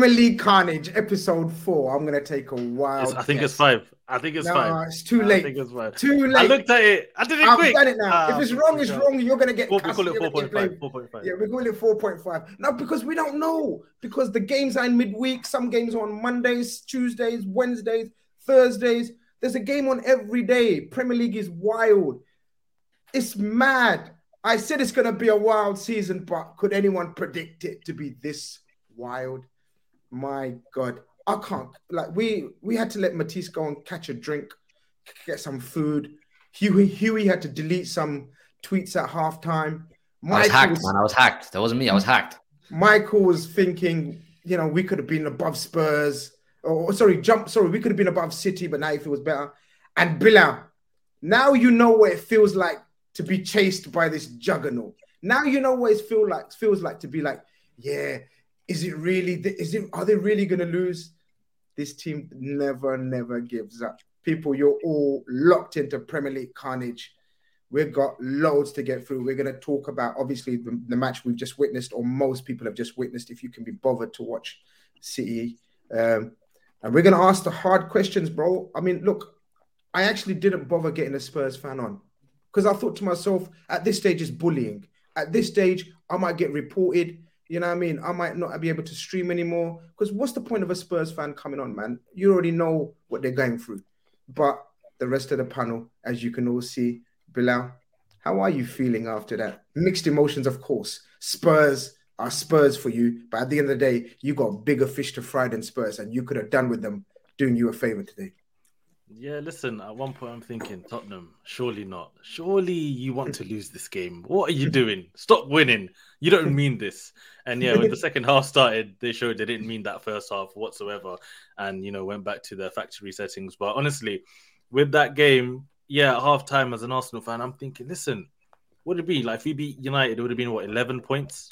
Premier League Khanage, episode four. I'm gonna take a wild. It's- I think guess. it's five. I think it's No, five. it's too I late. think it's five. Too late. I looked at it. I did it I've quick. done it now. Ah, if it's wrong, it's wrong. You're gonna get. Four- we call it you're gonna get 4.5, blamed. 4.5. Yeah, we call it four point five. No, because we don't know. Because the games are in midweek. Some games are on Mondays, Tuesdays, Wednesdays, Thursdays. There's a game on every day. Premier League is wild. It's mad. I said it's gonna be a wild season, but could anyone predict it to be this wild? My God, I can't. Like we we had to let Matisse go and catch a drink, get some food. Huey Huey had to delete some tweets at halftime. I was hacked, was- man. I was hacked. That wasn't me. I was hacked. Michael was thinking, you know, we could have been above Spurs, or sorry, jump. Sorry, we could have been above City, but now if it feels better. And Bilal, now you know what it feels like to be chased by this juggernaut. Now you know what it feel like feels like to be like, yeah, is it really? Is it? Are they really going to lose? This team never, never gives up. People, you're all locked into Premier League Khanage. We've got loads to get through. We're going to talk about obviously the, the match we've just witnessed, or most people have just witnessed. If you can be bothered to watch City, um, and we're going to ask the hard questions, bro. I mean, look, I actually didn't bother getting a Spurs fan on because I thought to myself, at this stage, it's bullying. At this stage, I might get reported. You know what I mean? I might not be able to stream anymore. Because what's the point of a Spurs fan coming on, man? You already know what they're going through. But the rest of the panel, as you can all see, Bilal, how are you feeling after that? Mixed emotions, of course. Spurs are Spurs for you, but at the end of the day, you got bigger fish to fry than Spurs, and you could have done with them doing you a favor today. Yeah, listen, at one point I'm thinking, Tottenham, surely not. Surely you want to lose this game. What are you doing? Stop winning. You don't mean this. And yeah, when the second half started, they showed they didn't mean that first half whatsoever. And, you know, went back to their factory settings. But honestly, with that game, yeah, at half time as an Arsenal fan, I'm thinking, listen, what would it be? Like if we beat United, it would have been what, 11 points?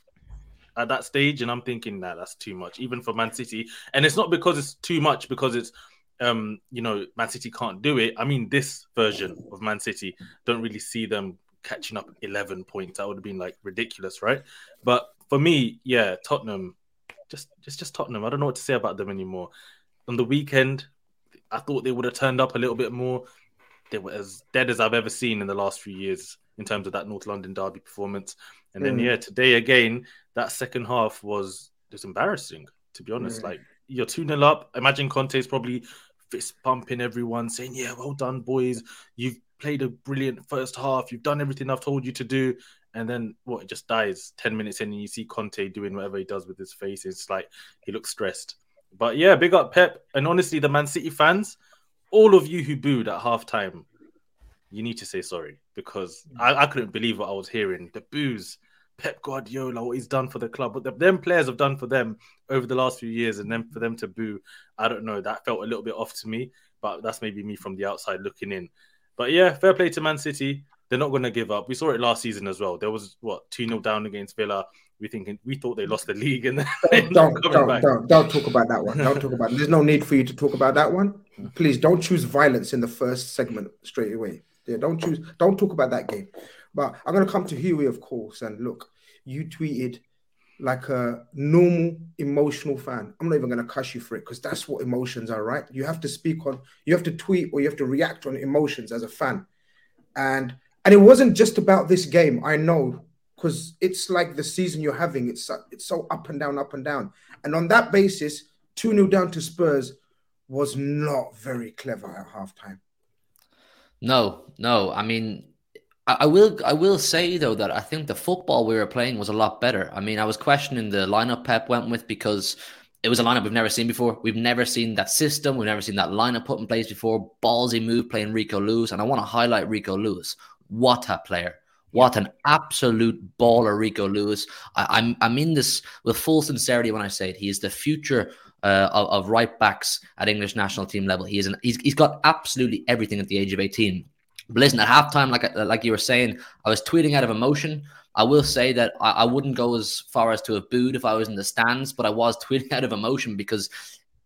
At that stage, and I'm thinking that that's too much, even for Man City. And it's not because it's too much, because it's um, you know, Man City can't do it. I mean, this version of Man City don't really see them catching up 11 points. That would have been like ridiculous, right? But for me, yeah, Tottenham, just just just Tottenham. I don't know what to say about them anymore. On the weekend, I thought they would have turned up a little bit more. They were as dead as I've ever seen in the last few years in terms of that North London derby performance. And then Mm. yeah, today again, that second half was just embarrassing, to be honest. Mm. Like you're 2 0 up. Imagine Conte's probably fist pumping everyone, saying, Yeah, well done, boys. You've played a brilliant first half. You've done everything I've told you to do. And then what? It just dies 10 minutes in, and you see Conte doing whatever he does with his face. It's like he looks stressed. But yeah, big up Pep. And honestly, the Man City fans, all of you who booed at halftime, you need to say sorry because I, I couldn't believe what I was hearing. The boos, Pep Guardiola, what he's done for the club, what the, them players have done for them over the last few years, and then for them to boo, I don't know. That felt a little bit off to me, but that's maybe me from the outside looking in. But yeah, fair play to Man City. They're not going to give up. We saw it last season as well. There was what two 0 down against Villa. We thinking we thought they lost the league, and then don't don't, don't, don't talk about that one. Don't talk about. It. There's no need for you to talk about that one. Please don't choose violence in the first segment straight away. Yeah, don't choose. Don't talk about that game. But I'm going to come to Huey, of course. And look, you tweeted like a normal emotional fan. I'm not even going to cuss you for it because that's what emotions are, right? You have to speak on, you have to tweet or you have to react on emotions as a fan. And and it wasn't just about this game. I know because it's like the season you're having. It's it's so up and down, up and down. And on that basis, 2 0 down to Spurs was not very clever at halftime. No, no. I mean, I will I will say though that I think the football we were playing was a lot better. I mean, I was questioning the lineup Pep went with because it was a lineup we've never seen before. We've never seen that system. We've never seen that lineup put in place before. Ballsy move playing Rico Lewis, and I want to highlight Rico Lewis. What a player! What an absolute baller, Rico Lewis. I, am I'm, I'm in this with full sincerity when I say it. He is the future uh, of, of, right backs at English national team level. He is an, he's, he's got absolutely everything at the age of 18. But listen, at halftime, like like you were saying, I was tweeting out of emotion. I will say that I, I wouldn't go as far as to have booed if I was in the stands, but I was tweeting out of emotion because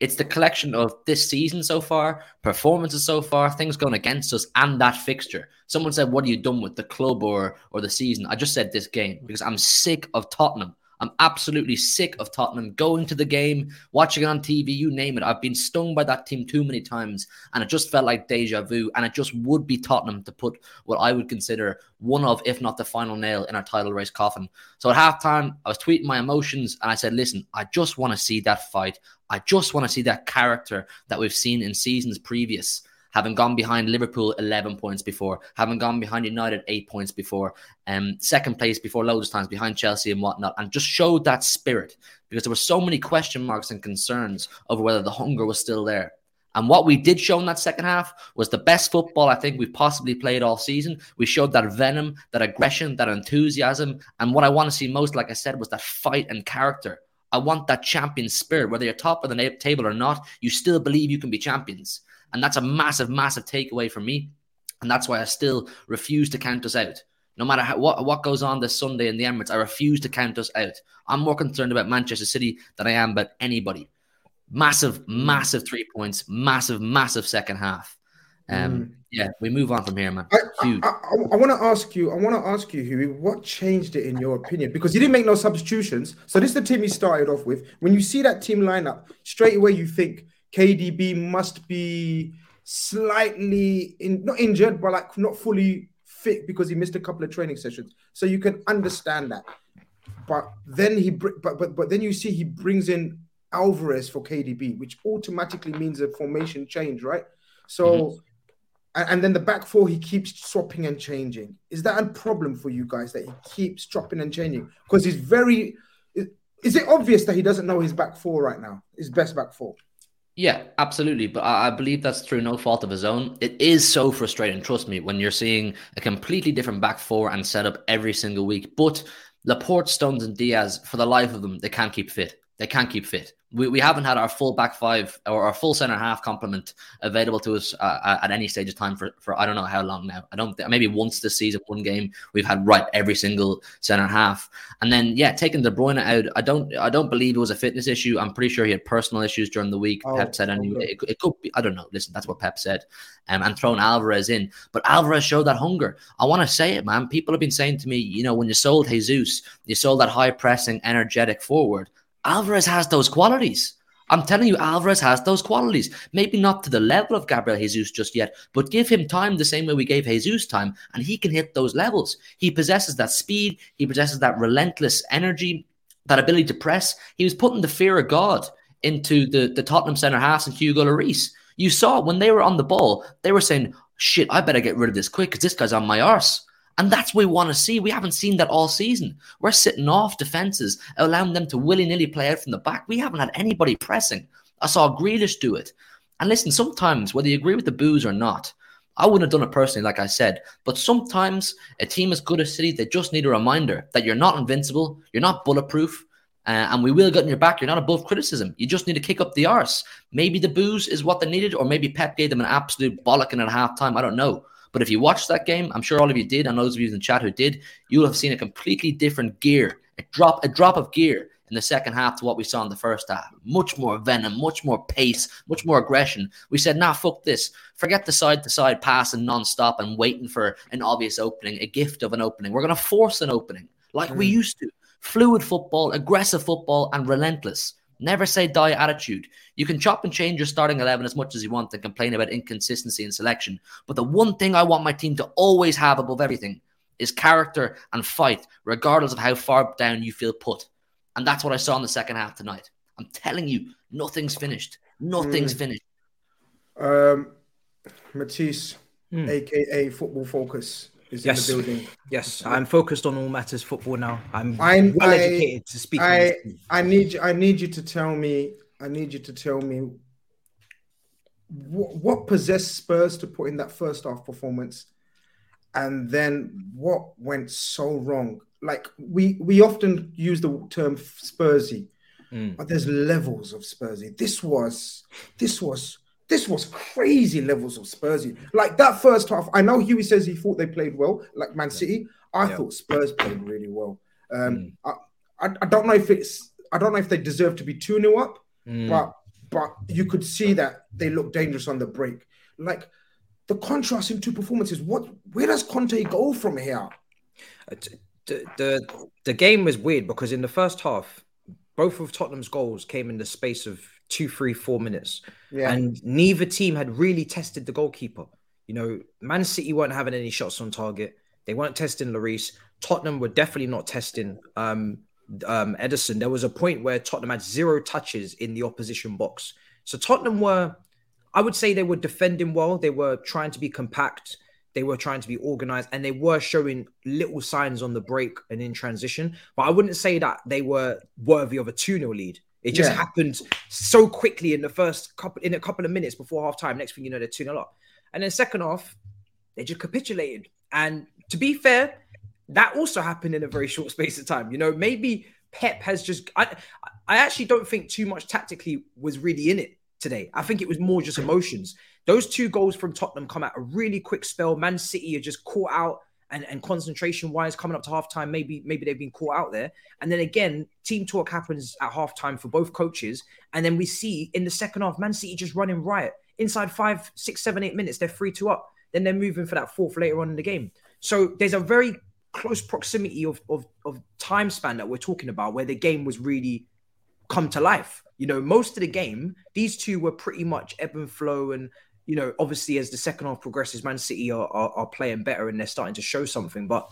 it's the collection of this season so far, performances so far, things going against us, and that fixture. Someone said, "What are you done with the club or or the season?" I just said this game because I'm sick of Tottenham. I'm absolutely sick of Tottenham going to the game, watching it on TV, you name it. I've been stung by that team too many times, and it just felt like deja vu. And it just would be Tottenham to put what I would consider one of, if not the final nail in our title race coffin. So at halftime, I was tweeting my emotions, and I said, "Listen, I just want to see that fight. I just want to see that character that we've seen in seasons previous." Having gone behind Liverpool 11 points before, having gone behind United 8 points before, um, second place before loads of times behind Chelsea and whatnot, and just showed that spirit because there were so many question marks and concerns over whether the hunger was still there. And what we did show in that second half was the best football I think we've possibly played all season. We showed that venom, that aggression, that enthusiasm. And what I want to see most, like I said, was that fight and character. I want that champion spirit. Whether you're top of the table or not, you still believe you can be champions. And that's a massive, massive takeaway for me. And that's why I still refuse to count us out. No matter how, what, what goes on this Sunday in the Emirates, I refuse to count us out. I'm more concerned about Manchester City than I am about anybody. Massive, massive three points, massive, massive second half. Um, mm. Yeah, we move on from here, man. I, I, I, I want to ask you, I want to ask you, Huey, what changed it in your opinion? Because you didn't make no substitutions. So this is the team you started off with. When you see that team lineup, straight away you think KDB must be slightly in, not injured, but like not fully fit because he missed a couple of training sessions. So you can understand that. But then he, but but but then you see he brings in Alvarez for KDB, which automatically means a formation change, right? So. Mm-hmm. And, and then the back four, he keeps swapping and changing. Is that a problem for you guys that he keeps dropping and changing? Because he's very. Is it obvious that he doesn't know his back four right now? His best back four. Yeah, absolutely. But I, I believe that's through no fault of his own. It is so frustrating, trust me, when you're seeing a completely different back four and setup every single week. But Laporte, Stones, and Dias, for the life of them, they can't keep fit. They can't keep fit we, we haven't had our full back five or our full center half complement available to us uh, at any stage of time for, for I don't know how long now. I don't th- maybe once this season, one game we've had right every single center half, and then yeah, taking De Bruyne out. I don't I don't believe it was a fitness issue. I'm pretty sure he had personal issues during the week. Oh, Pep said anyway. It, it, could be I don't know. Listen, that's what Pep said, um, and thrown Alvarez in, but Alvarez showed that hunger. I want to say it, man. People have been saying to me, you know, when you sold Jesus, you sold that high pressing, energetic forward. Alvarez has those qualities. I'm telling you, Alvarez has those qualities. Maybe not to the level of Gabriel Jesus just yet, but give him time the same way we gave Jesus time, and he can hit those levels. He possesses that speed, he possesses that relentless energy, that ability to press. He was putting the fear of God into the, the Tottenham centre halves and Hugo Lloris. You saw when they were on the ball, they were saying, shit, I better get rid of this quick because this guy's on my arse. And that's what we want to see. We haven't seen that all season. We're sitting off defenses, allowing them to willy nilly play out from the back. We haven't had anybody pressing. I saw Grealish do it. And listen, sometimes, whether you agree with the boos or not, I wouldn't have done it personally, like I said. But sometimes a team as good as City, they just need a reminder that you're not invincible, you're not bulletproof, uh, and we will get in your back. You're not above criticism. You just need to kick up the arse. Maybe the boos is what they needed, or maybe Pep gave them an absolute bollocking at halftime. I don't know. But if you watched that game, I'm sure all of you did, and those of you in the chat who did, you'll have seen a completely different gear, a drop, a drop of gear in the second half to what we saw in the first half. Much more venom, much more pace, much more aggression. We said, nah, fuck this. Forget the side to side passing non-stop and waiting for an obvious opening, a gift of an opening. We're going to force an opening like mm. we used to. Fluid football, aggressive football, and relentless. Never say die attitude. You can chop and change your starting 11 as much as you want and complain about inconsistency in selection. But the one thing I want my team to always have above everything is character and fight, regardless of how far down you feel put. And that's what I saw in the second half tonight. I'm telling you, nothing's finished. Nothing's mm. finished. Um, Matisse, mm. aka Football Focus is yes. in the building. Yes, I'm focused on all matters football now. I'm, I'm well I, educated to speak. I I need I need you to tell me. I need you to tell me what, what possessed Spurs to put in that first half performance, and then what went so wrong. Like we we often use the term Spursy, mm. but there's levels of Spursy. This was this was this was crazy levels of Spursy. Like that first half, I know Hughie says he thought they played well, like Man City. I yeah. thought Spurs played really well. Um, mm. I, I, don't know if it's I don't know if they deserve to be 2 0 up, mm. but but you could see that they look dangerous on the break. Like the contrast in two performances. What where does Conte go from here? Uh, the, the the game was weird because in the first half, both of Tottenham's goals came in the space of two, three, four minutes. Yeah. And neither team had really tested the goalkeeper. You know, Man City weren't having any shots on target. They weren't testing Lloris. Tottenham were definitely not testing um, um, Ederson. There was a point where Tottenham had zero touches in the opposition box. So Tottenham were, I would say, they were defending well. They were trying to be compact. They were trying to be organized, and they were showing little signs on the break and in transition. But I wouldn't say that they were worthy of a 2 0 lead. It just yeah. happened so quickly in the first couple in a couple of minutes before half time. Next thing you know, they're 2 0 up. And then second half, they just capitulated. And to be fair, that also happened in a very short space of time. You know, maybe Pep has just I I actually don't think too much tactically was really in it today. I think it was more just emotions. Those two goals from Tottenham come at a really quick spell. Man City are just caught out and, and concentration wise coming up to halftime, maybe maybe they've been caught out there. And then again, team talk happens at halftime for both coaches. And then we see in the second half, Man City just running riot. Inside five, six, seven, eight minutes, they're three two up. Then they're moving for that fourth later on in the game. So there's a very close proximity of, of, of time span that we're talking about where the game was really come to life. You know, most of the game, these two were pretty much ebb and flow and you know, obviously as the second half progresses, Man City are, are, are playing better and they're starting to show something. But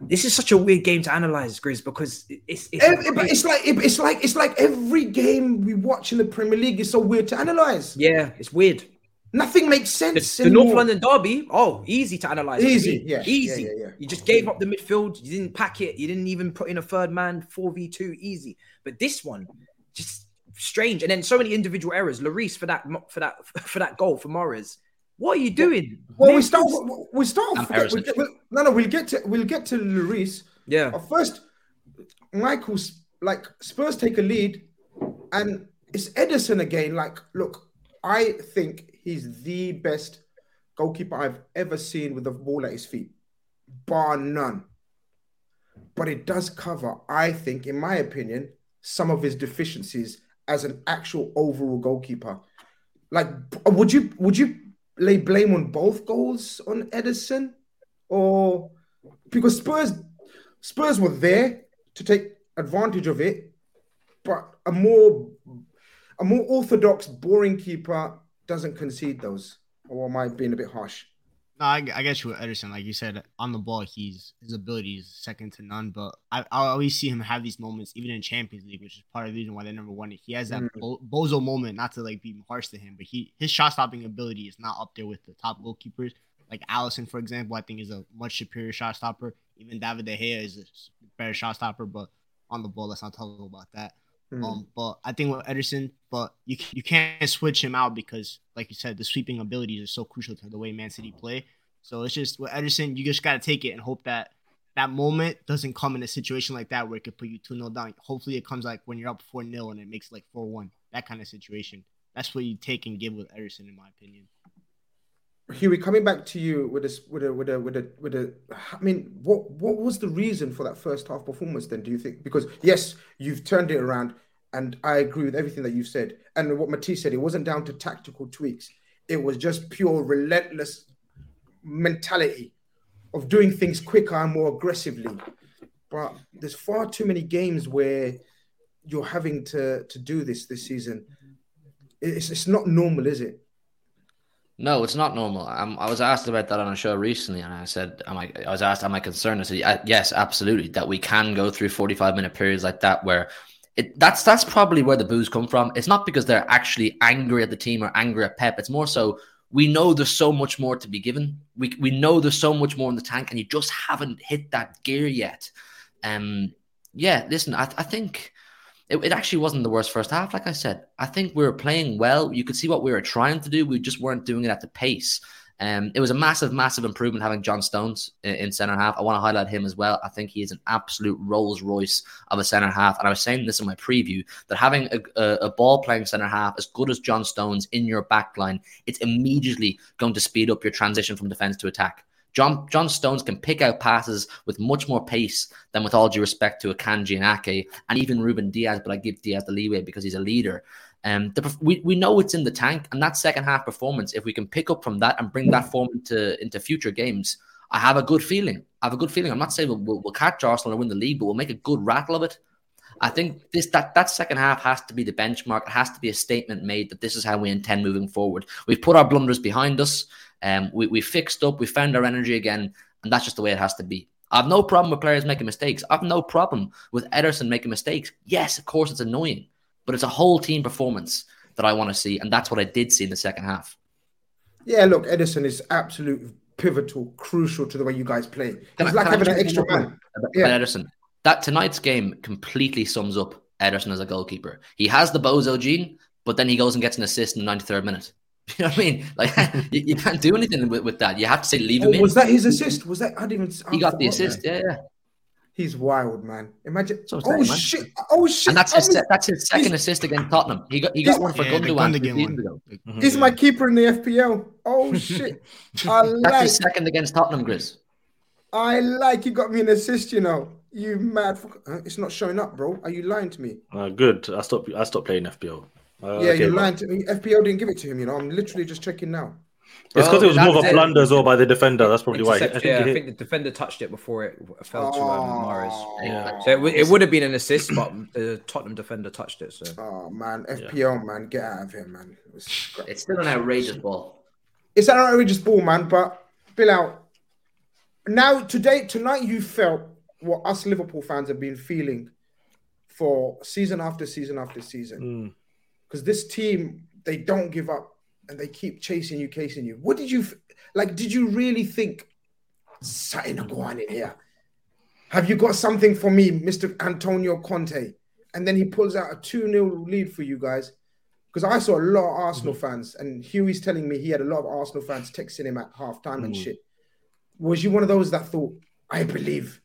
this is such a weird game to analyze, Grizz, because it's it's, every, it's like it's like it's like every game we watch in the Premier League is so weird to analyze. Yeah, it's weird. Nothing makes sense. The, the North London derby, oh, easy to analyze. Easy, yeah, easy. Yeah, yeah, yeah. You just gave up the midfield. You didn't pack it. You didn't even put in a third man. Four v two, easy. But this one, just strange. And then so many individual errors. Lloris for that for that for that goal for Mahrez. What are you doing? Well, we start. We start. we get, we, no, no, we'll get to we'll get to Lloris. Yeah. But first, Michael's like Spurs take a lead, and it's Ederson again. Like, look, I think he's the best goalkeeper I've ever seen with the ball at his feet, bar none. But it does cover, I think, in my opinion, some of his deficiencies as an actual overall goalkeeper. Like, would you would you lay blame on both goals on Ederson, or because Spurs Spurs were there to take advantage of it, but a more a more orthodox, boring keeper doesn't concede those. Or am I being a bit harsh? No, I, I guess you with Ederson. Like you said, on the ball, he's his ability is second to none. But I, I always see him have these moments, even in Champions League, which is part of the reason why they never won it. He has that mm-hmm. bo- bozo moment. Not to like be harsh to him, but he his shot stopping ability is not up there with the top goalkeepers. Like Alisson, for example, I think is a much superior shot stopper. Even David De Gea is a better shot stopper, but on the ball, let's not talk about that. Mm. Um, but I think with Ederson, but you you can't switch him out because, like you said, the sweeping abilities are so crucial to the way Man City play. So it's just with Ederson, you just gotta take it and hope that that moment doesn't come in a situation like that where it could put you 2 0 down. Hopefully, it comes like when you're up 4 0 and it makes like 4 1. That kind of situation. That's what you take and give with Ederson, in my opinion. Huey, coming back to you with this, with a, with a, with a, with a. I mean, what, what was the reason for that first half performance? Then, do you think? Because yes, you've turned it around, and I agree with everything that you've said. And what Matisse said, it wasn't down to tactical tweaks; it was just pure relentless mentality of doing things quicker and more aggressively. But there's far too many games where you're having to to do this this season. It's it's not normal, is it? No, it's not normal. Um, I was asked about that on a show recently, and I said, "Am I?" I was asked, "Am I concerned?" I said, "Yes, absolutely. That we can go through forty-five minute periods like that where." It, that's that's probably where the boos come from. It's not because they're actually angry at the team or angry at Pep. It's more so we know there's so much more to be given. We we know there's so much more in the tank, and you just haven't hit that gear yet. Um, yeah, listen, I, I think it, it, actually wasn't the worst first half. Like I said, I think we were playing well. You could see what we were trying to do. We just weren't doing it at the pace. Um, it was a massive, massive improvement having John Stones in, in centre half. I want to highlight him as well. I think he is an absolute Rolls Royce of a centre half. And I was saying this in my preview that having a, a, a ball playing centre half as good as John Stones in your back line, it's immediately going to speed up your transition from defence to attack. John John Stones can pick out passes with much more pace than with all due respect to Akanji and Ake and even Ruben Dias, but I give Dias the leeway because he's a leader. Um, the, we, we know it's in the tank, and that second half performance, if we can pick up from that and bring that form into, into future games, I have a good feeling. I have a good feeling. I'm not saying we'll, we'll, we'll catch Arsenal or win the league, but we'll make a good rattle of it. I think this that that second half has to be the benchmark. It has to be a statement made that this is how we intend moving forward. We've put our blunders behind us. Um, we we fixed up. We found our energy again, and that's just the way it has to be. I have no problem with players making mistakes. I have no problem with Ederson making mistakes. Yes, of course, it's annoying but it's a whole team performance that I want to see, and that's what I did see in the second half. Yeah, look, Ederson is absolute pivotal, crucial to the way you guys play. It's like having an extra man. Yeah. Ederson, that tonight's game completely sums up Ederson as a goalkeeper. He has the bozo gene, but then he goes and gets an assist in the 93rd minute. You know what I mean? Like you, you, can't do anything with, with that. You have to say leave him oh, in. Was that his assist? Was that I didn't even? I he got the assist. That. Yeah, yeah. He's wild, man. Imagine. So oh saying, shit! Oh shit! And that's his I mean, that's his second assist against Tottenham. He got he got one for yeah, Gundogan two seasons ago. Mm-hmm. He's my keeper in the FPL. Oh shit! I like. That's his second against Tottenham, Grizz. I like you got me an assist. You know, you mad? For... It's not showing up, bro. Are you lying to me? Uh, good. I stopped. I stopped playing FPL. Uh, yeah, you're lying to me. FPL didn't give it to him. You know, I'm literally just checking now. It's because it was more of a blunder as well by the defender. That's probably why. I think, yeah, I think the defender touched it before it fell to um, Mahrez. Yeah. So it, it, would have been an assist, but the Tottenham defender touched it. So. Oh man, FPL yeah. man, get out of here, man. It's, it's still an outrageous ball. It's an outrageous ball, man. But Bilal. Now today, tonight, you felt what us Liverpool fans have been feeling for season after season after season. Because mm. this team, they don't give up and they keep chasing you, chasing you. What did you like? Did you really think something go on in here? Have you got something for me, Mr. Antonio Conte? And then he pulls out a 2 0 lead for you guys. Because I saw a lot of Arsenal mm-hmm. fans, and Huey's telling me he had a lot of Arsenal fans texting him at halftime mm-hmm. and shit. Was you one of those that thought, I believe?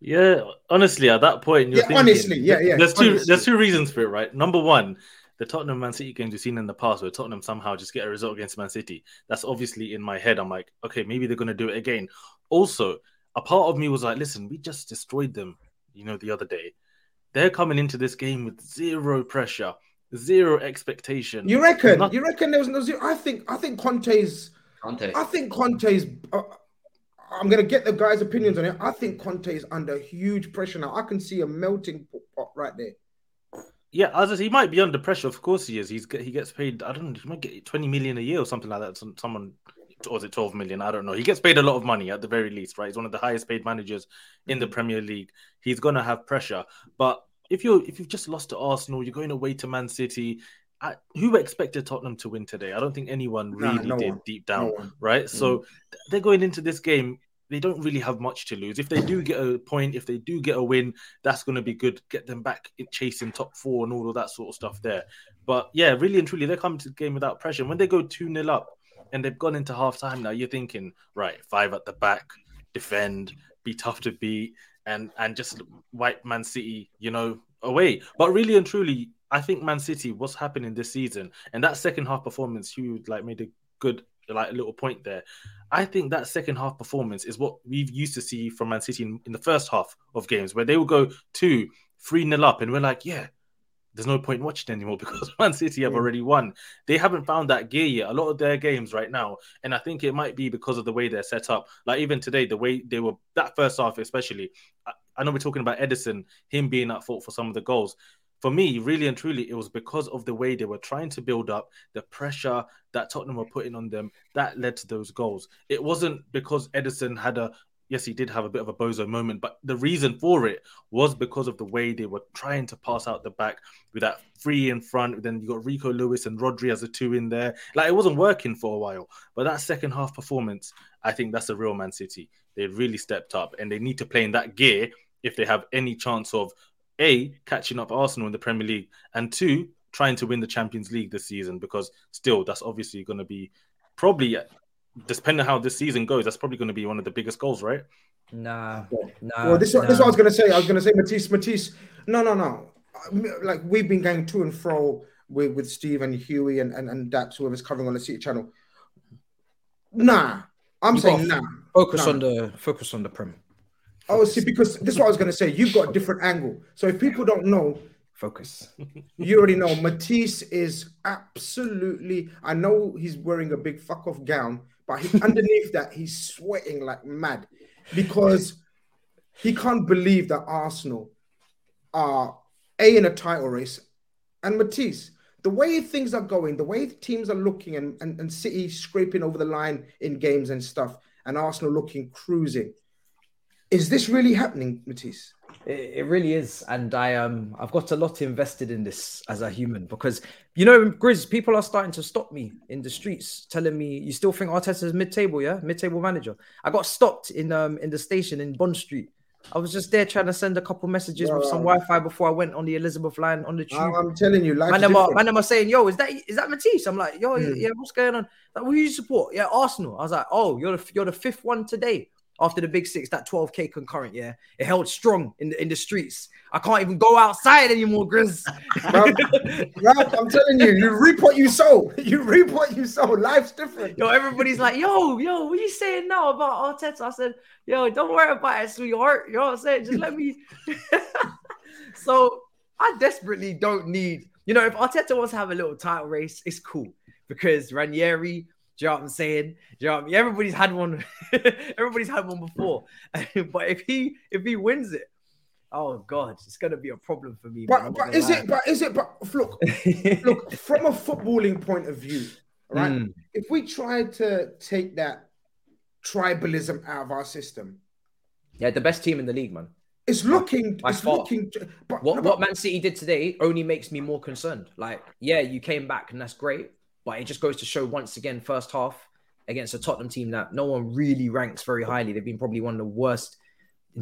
Yeah, honestly, at that point, yeah, thinking, honestly, yeah, yeah. There's honestly. two. There's two reasons for it, right? Number one, the Tottenham Man City games we've seen in the past where Tottenham somehow just get a result against Man City. That's obviously in my head. I'm like, okay, maybe they're going to do it again. Also, a part of me was like, listen, we just destroyed them, you know, the other day. They're coming into this game with zero pressure, zero expectation. You reckon? Nothing. You reckon there was no zero? I think. I think Conte's. Conte. I think Conte's. Uh, I'm gonna get the guys' opinions on it. I think Conte is under huge pressure now. I can see a melting pot right there. Yeah, as he might be under pressure. Of course, he is. He's he gets paid. I don't know. He might get twenty million a year or something like that. Someone or was it twelve million? I don't know. He gets paid a lot of money at the very least, right? He's one of the highest paid managers in the mm-hmm. Premier League. He's gonna have pressure. But if you're if you've just lost to Arsenal, you're going away to Man City. I, who expected Tottenham to win today? I don't think anyone really no did one. deep down, no right? Mm. So they're going into this game they don't really have much to lose. If they do get a point, if they do get a win, that's going to be good. Get them back chasing top four and all of that sort of stuff there. But yeah, really and truly, they're coming to the game without pressure. When they go 2 0 up and they've gone into half time now, you're thinking, right, five at the back, defend, be tough to beat, and and just wipe Man City, you know, away. But really and truly, I think Man City, what's happening this season, and that second half performance, you like made a good like a little point there. I think that second half performance is what we've used to see from Man City in, in the first half of games, where they will go two, three nil up, and we're like, yeah, there's no point watching anymore because Man City have already won. They haven't found that gear yet. A lot of their games right now, and I think it might be because of the way they're set up. Like even today, the way they were that first half, especially. I, I know we're talking about Ederson, him being at fault for some of the goals for me, really and truly, it was because of the way they were trying to build up the pressure that Tottenham were putting on them that led to those goals. It wasn't because Ederson had a yes, he did have a bit of a bozo moment, but the reason for it was because of the way they were trying to pass out the back with that three in front. Then you got Rico Lewis and Rodri as a two in there. Like it wasn't working for a while. But that second half performance, I think that's a real Man City. They really stepped up and they need to play in that gear if they have any chance of a catching up Arsenal in the Premier League, and two trying to win the Champions League this season because still that's obviously going to be probably depending on how this season goes, that's probably going to be one of the biggest goals, right? Nah, nah. Well, this, nah. this is what I was going to say. I was going to say Matisse, Matisse. No, no, no. Like we've been going to and fro with, with Steve and Huey and, and, and Daps, whoever's covering on the City channel. Nah, I'm you saying nah. Focus nah. on the focus on the Prem. Oh, see, because this is what I was going to say. You've got a different angle. So if people don't know, focus. you already know Matisse is absolutely. I know he's wearing a big fuck off gown, but he, underneath that, he's sweating like mad because he can't believe that Arsenal are a in a title race, and Matisse. The way things are going, the way the teams are looking, and, and, and City scraping over the line in games and stuff, and Arsenal looking cruising is this really happening, Matisse? It, it, really is, and I um I've got a lot invested in this as a human because you know, Grizz, people are starting to stop me in the streets, telling me you still think Arteta's mid-table, yeah, mid-table manager. I got stopped in um in the station in Bond Street. I was just there trying to send a couple messages with some Wi-Fi before I went on the Elizabeth line on the tube. I'm telling you, man, them are, man, are saying, "Yo, is that is that Matisse?" I'm like, "Yo, mm. yeah, what's going on? Like, who you support? Yeah, Arsenal." I was like, "Oh, you're the you're the fifth one today." After the big six, that 12k concurrent, yeah, it held strong in the in the streets. I can't even go outside anymore, Grizz. I'm telling you, you reap what you sow. You reap what you sow. Life's different. Yo, everybody's like, yo, yo, what are you saying now about Arteta? I said, yo, don't worry about it, sweetheart. You know what I'm saying? Just let me. so I desperately don't need, you know, if Arteta wants to have a little title race, it's cool because Ranieri do you know what I'm saying? Do you know what I mean? Everybody's had one. everybody's had one before. but if he if he wins it, oh god, it's gonna be a problem for me. But, but is lie. it? But is it? But look, look from a footballing point of view, right? Mm. If we try to take that tribalism out of our system, yeah, the best team in the league, man. It's looking. By it's far. looking. But, what, but, what Man City did today only makes me more concerned. Like, yeah, you came back and that's great, but it just goes to show once again, first half against a Tottenham team that no one really ranks very highly. They've been probably one of the worst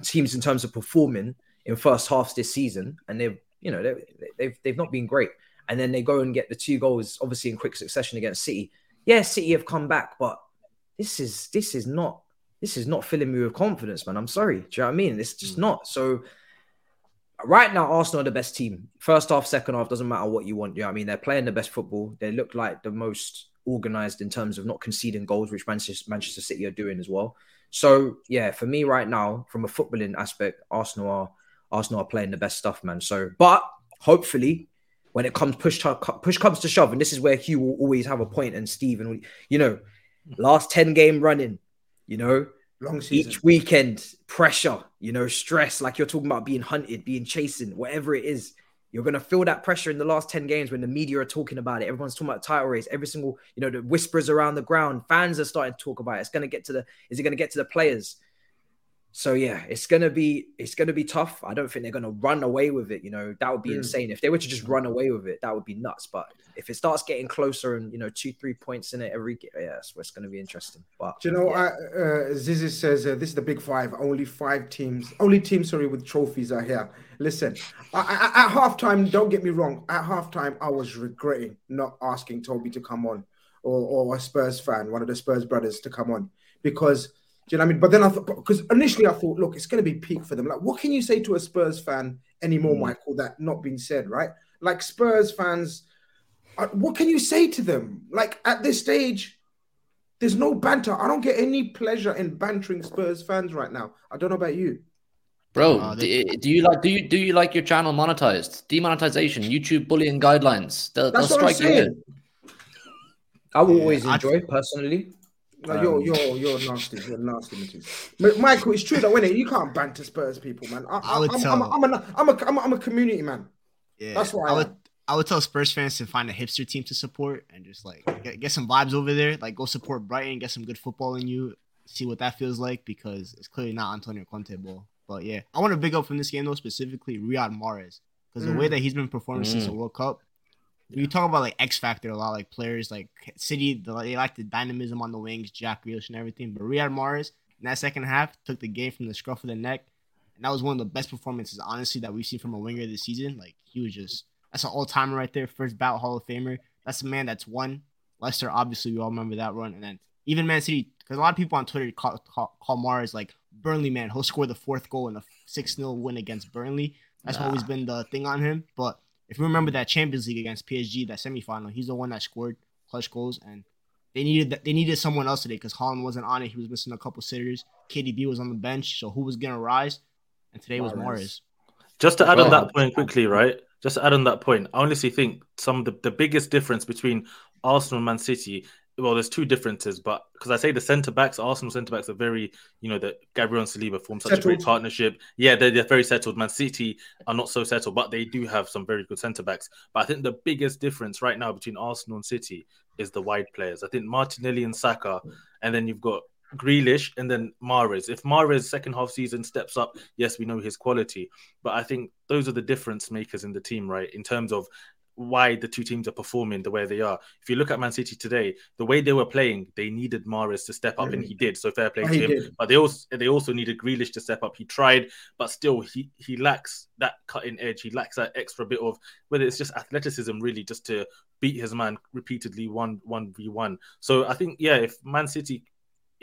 teams in terms of performing in first halves this season, and they've you know they've they've, they've not been great. And then they go and get the two goals, obviously in quick succession against City. Yeah, City have come back, but this is this is not this is not filling me with confidence, man. I'm sorry. Do you know what I mean? It's just mm. not. So right now, Arsenal are the best team. First half, second half, doesn't matter what you want. You know I mean? They're playing the best football. They look like the most organized in terms of not conceding goals, which Manchester, Manchester City are doing as well. So yeah, for me right now, from a footballing aspect, Arsenal are Arsenal are playing the best stuff, man. So, but hopefully, when it comes push to, push comes to shove, and this is where Hugh will always have a point, and Stephen, you know, last ten game running, you know, Long season. Each weekend, pressure, you know, stress, like you're talking about being hunted, being chasing, whatever it is. You're gonna feel that pressure in the last 10 games when the media are talking about it. Everyone's talking about title race. Every single, you know, the whispers around the ground, fans are starting to talk about it. It's gonna get to the is it gonna get to the players? So yeah, it's gonna be it's gonna be tough. I don't think they're gonna run away with it. You know, that would be mm. insane. If they were to just run away with it, that would be nuts. But if it starts getting closer and you know two three points in it every game, yeah, that's what's gonna be interesting. But Do you know, yeah. I, uh, Zizi says uh, this is the big five. Only five teams, only teams sorry with trophies are here. Listen, I, I, at halftime, don't get me wrong. At halftime, I was regretting not asking Toby to come on or, or a Spurs fan, one of the Spurs brothers, to come on because do you know what I mean? But then I thought, because initially I thought, look, it's going to be peak for them. Like, what can you say to a Spurs fan anymore, mm. Michael, that not being said, right? Like, Spurs fans, uh, what can you say to them? Like, at this stage, there's no banter. I don't get any pleasure in bantering Spurs fans right now. I don't know about you. Bro, uh, they... do, do, you like do you do you like your channel monetized? Demonetization, YouTube bullying guidelines. They'll, they'll strike you. I will always enjoy personally. No, um, you're you're you're nasty. You're nasty, Matisse. Michael, it's true that when you can't banter Spurs people, man. I, I, I would I'm, tell. I'm, a, I'm, a, I'm, a, I'm, a, I'm a community man. Yeah, that's why I, I would. I would tell Spurs fans to find a hipster team to support and just like get, get some vibes over there. Like go support Brighton, get some good football in you, see what that feels like because it's clearly not Antonio Conte ball. But yeah, I want to big up from this game though specifically Riyad Mahrez because mm. the way mm. that he's been performing mm. since the World Cup, you talk about like X Factor a lot, like players like City, they like the dynamism on the wings, Jack Grealish and everything. But Riyad Mahrez in that second half took the game from the scruff of the neck, and that was one of the best performances, honestly, that we've seen from a winger this season. Like he was just that's an all timer right there, first bout Hall of Famer. That's a man that's won. Leicester, obviously, we all remember that run, and then even Man City, because a lot of people on Twitter call, call, call Mahrez like Burnley man. He'll score the fourth goal in a six 0 win against Burnley. That's nah. always been the thing on him, but if you remember that Champions League against PSG, that semifinal, he's the one that scored clutch goals, and they needed they needed someone else today because Haaland wasn't on it. He was missing a couple sitters. KDB was on the bench, so who was gonna rise? And today was Mahrez. Just to add on that point quickly, right? Just to add on that point, I honestly think some of the, the biggest difference between Arsenal and Man City well, there's two differences, but because I say the centre backs, Arsenal centre backs are very, you know, that Gabriel and Saliba form such settled. a great partnership. Yeah, they're, they're very settled. Man City are not so settled, but they do have some very good centre backs. But I think the biggest difference right now between Arsenal and City is the wide players. I think Martinelli and Saka, and then you've got Grealish and then Mahrez. If Mahrez second half season steps up, yes, we know his quality, but I think those are the difference makers in the team, right? In terms of why the two teams are performing the way they are. If you look at Man City today, the way they were playing, they needed Mahrez to step up, mm-hmm. and he did. So fair play oh, to him. Did. But they also they also needed Grealish to step up. He tried, but still he he lacks that cutting edge. He lacks that extra bit of whether it's just athleticism, really, just to beat his man repeatedly one one v one. So I think yeah, if Man City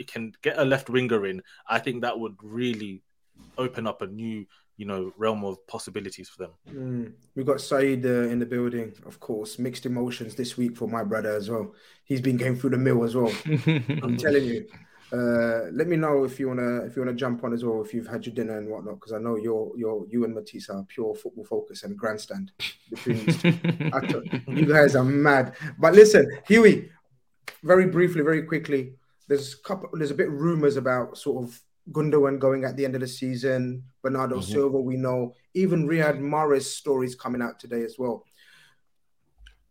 can get a left winger in, I think that would really open up a new you know realm of possibilities for them. Mm. We got Saeed uh, in the building, of course. Mixed emotions this week for my brother as well. He's been going through the mill as well. I'm telling you. Uh, let me know if you wanna if you wanna jump on as well if you've had your dinner and whatnot because I know you're you're you and Matisse are pure football focus and grandstand between you guys are mad. But listen, Huey, very briefly, very quickly. There's a couple. There's a bit rumors about sort of Gundogan going at the end of the season, Bernardo mm-hmm. Silva, we know, even Riyad Mahrez stories coming out today as well.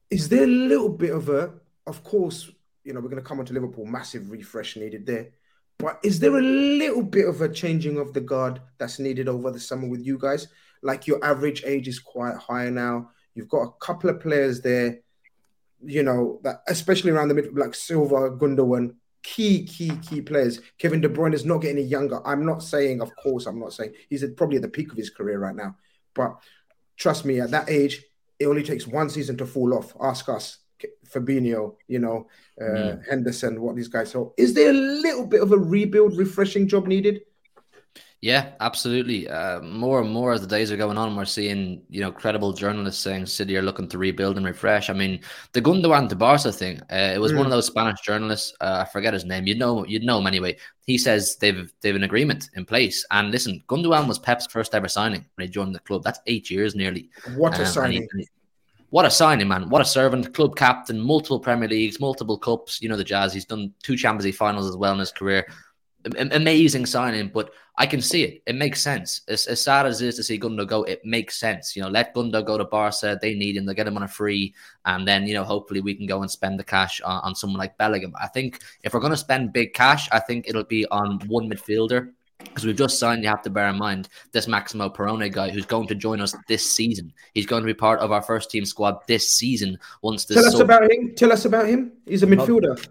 Is there a little bit of a, of course, you know, we're going to come on to Liverpool, massive refresh needed there. But is there a little bit of a changing of the guard that's needed over the summer with you guys? Like your average age is quite high now. You've got a couple of players there, you know, that especially around the middle, like Silva, Gundogan, key, key, key players. Kevin De Bruyne is not getting any younger. I'm not saying, of course, I'm not saying he's at, probably at the peak of his career right now. But trust me, at that age, it only takes one season to fall off. Ask us, Fabinho, you know, uh, mm. Henderson, what these guys. So, is there a little bit of a rebuild, refreshing job needed? Yeah, absolutely. Uh, more and more as the days are going on, we're seeing you know credible journalists saying City are looking to rebuild and refresh. I mean, the Gundogan to Barca thing. Uh, it was mm. one of mm. those Spanish journalists. Uh, I forget his name. You know, you'd know him anyway. He says they've they've an agreement in place. And listen, Gundogan was Pep's first ever signing when he joined the club. That's eight years nearly. What a um, signing! And he, what a signing, man. What a servant. Club captain, multiple Premier Leagues, multiple cups. You know, the Jazz. He's done two Champions League finals as well in his career amazing signing, but I can see it. It makes sense. As, as sad as it is to see Gundo go, it makes sense. You know, let Gundo go to Barca. They need him. They get him on a free, and then you know, hopefully, we can go and spend the cash on, on someone like Bellingham. I think if we're going to spend big cash, I think it'll be on one midfielder. because we've just signed, you have to bear in mind this Maximo Perrone guy who's going to join us this season. He's going to be part of our first team squad this season. Once this tell us sub- about him. Tell us about him. He's a midfielder.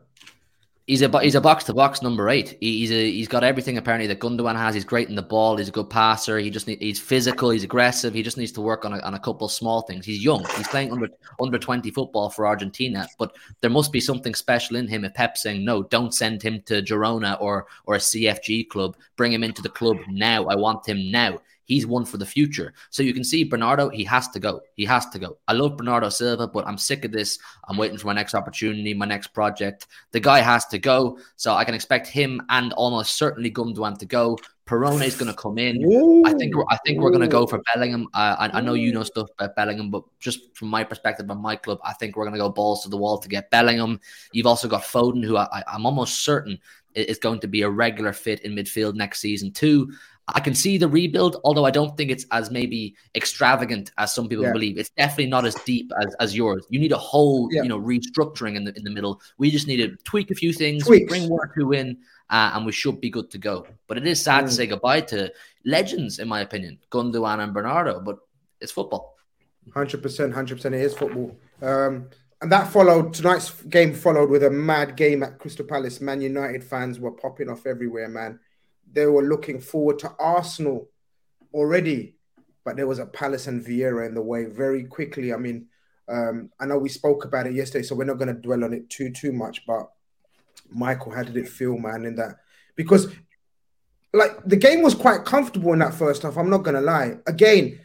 He's a he's a box to box number eight. he's a he's got everything apparently that Gundogan has. He's great in the ball. He's a good passer. He just need, he's physical. He's aggressive. He just needs to work on a, on a couple small things. He's young. He's playing under under twenty football for Argentina, but there must be something special in him. If Pep's saying no, don't send him to Girona or or a CFG club. Bring him into the club now. I want him now. He's one for the future. So you can see Bernardo, he has to go. He has to go. I love Bernardo Silva, but I'm sick of this. I'm waiting for my next opportunity, my next project. The guy has to go. So I can expect him and almost certainly Gundogan to go. Perrone is going to come in. Ooh. I think we're, I think we're going to go for Bellingham. Uh, I, I, know you know stuff about Bellingham, but just from my perspective my club, I think we're going to go balls to the wall to get Bellingham. You've also got Foden, who I, I'm almost certain is going to be a regular fit in midfield next season too. I can see the rebuild, although I don't think it's as maybe extravagant as some people yeah. believe. It's definitely not as deep as, as yours. You need a whole, yeah. you know, restructuring in the in the middle. We just need to tweak a few things, Tweaks. bring one or two in, uh, and we should be good to go. But it is sad mm. to say goodbye to legends, in my opinion, Gundogan and Bernardo. But it's football. Hundred percent, hundred percent. It is football. Um, and that followed tonight's game followed with a mad game at Crystal Palace. Man United fans were popping off everywhere, man they were looking forward to Arsenal already, but there was a Palace and Vieira in the way very quickly. I mean, um, I know we spoke about it yesterday, so we're not going to dwell on it too too much. But Michael, how did it feel, man? In that because like the game was quite comfortable in that first half. I'm not going to lie. Again,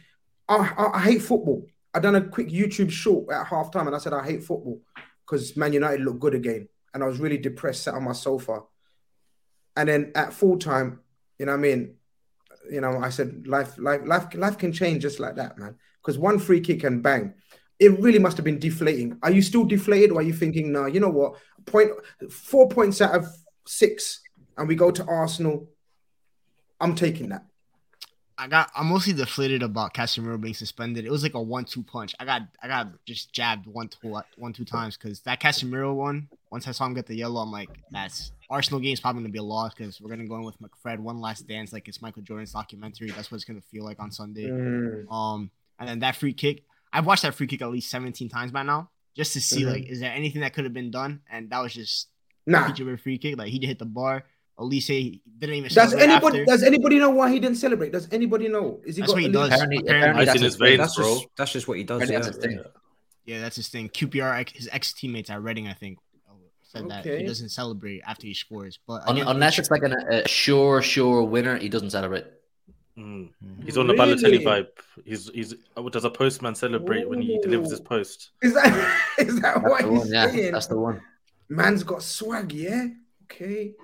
I, I, I hate football. I done a quick YouTube short at halftime, and I said I hate football because Man United looked good again, and I was really depressed, sat on my sofa and then at full time, you know what I mean? You know, I said life, life, life, life can change just like that, man. Because one free kick and bang, it really must have been deflating. Are you still deflated, or are you thinking, no, you know what? Point four points out of six, and we go to Arsenal. I'm taking that. I got I'm mostly deflated about Casemiro being suspended. It was like a one-two punch. I got I got just jabbed one two one two times because that Casemiro one. Once I saw him get the yellow, I'm like, that's Arsenal game is probably gonna be a loss because we're gonna go in with McFred one last dance, like it's Michael Jordan's documentary. That's what it's gonna feel like on Sunday. Mm. Um, and then that free kick. I've watched that free kick at least 17 times by now, just to see mm-hmm. like is there anything that could have been done, and that was just nah. a free kick. Like he hit the bar. Olise didn't even. Does anybody? After. Does anybody know why he didn't celebrate? Does anybody know? Is he that's what he does. Apparently, apparently that's, his veins, that's bro. Just, that's just what he does. Yeah. That's yeah. yeah, that's his thing. QPR, his ex teammates at Reading, I think, said okay. that he doesn't celebrate after he scores. But again, unless it's like an, a sure, sure winner, he doesn't celebrate. Mm. He's on the really? Balotelli vibe. He's he's does a postman celebrate Ooh. when he delivers his post? Is that is that that's what he's one, yeah, saying? That's the one. Man's got swag, yeah. Okay.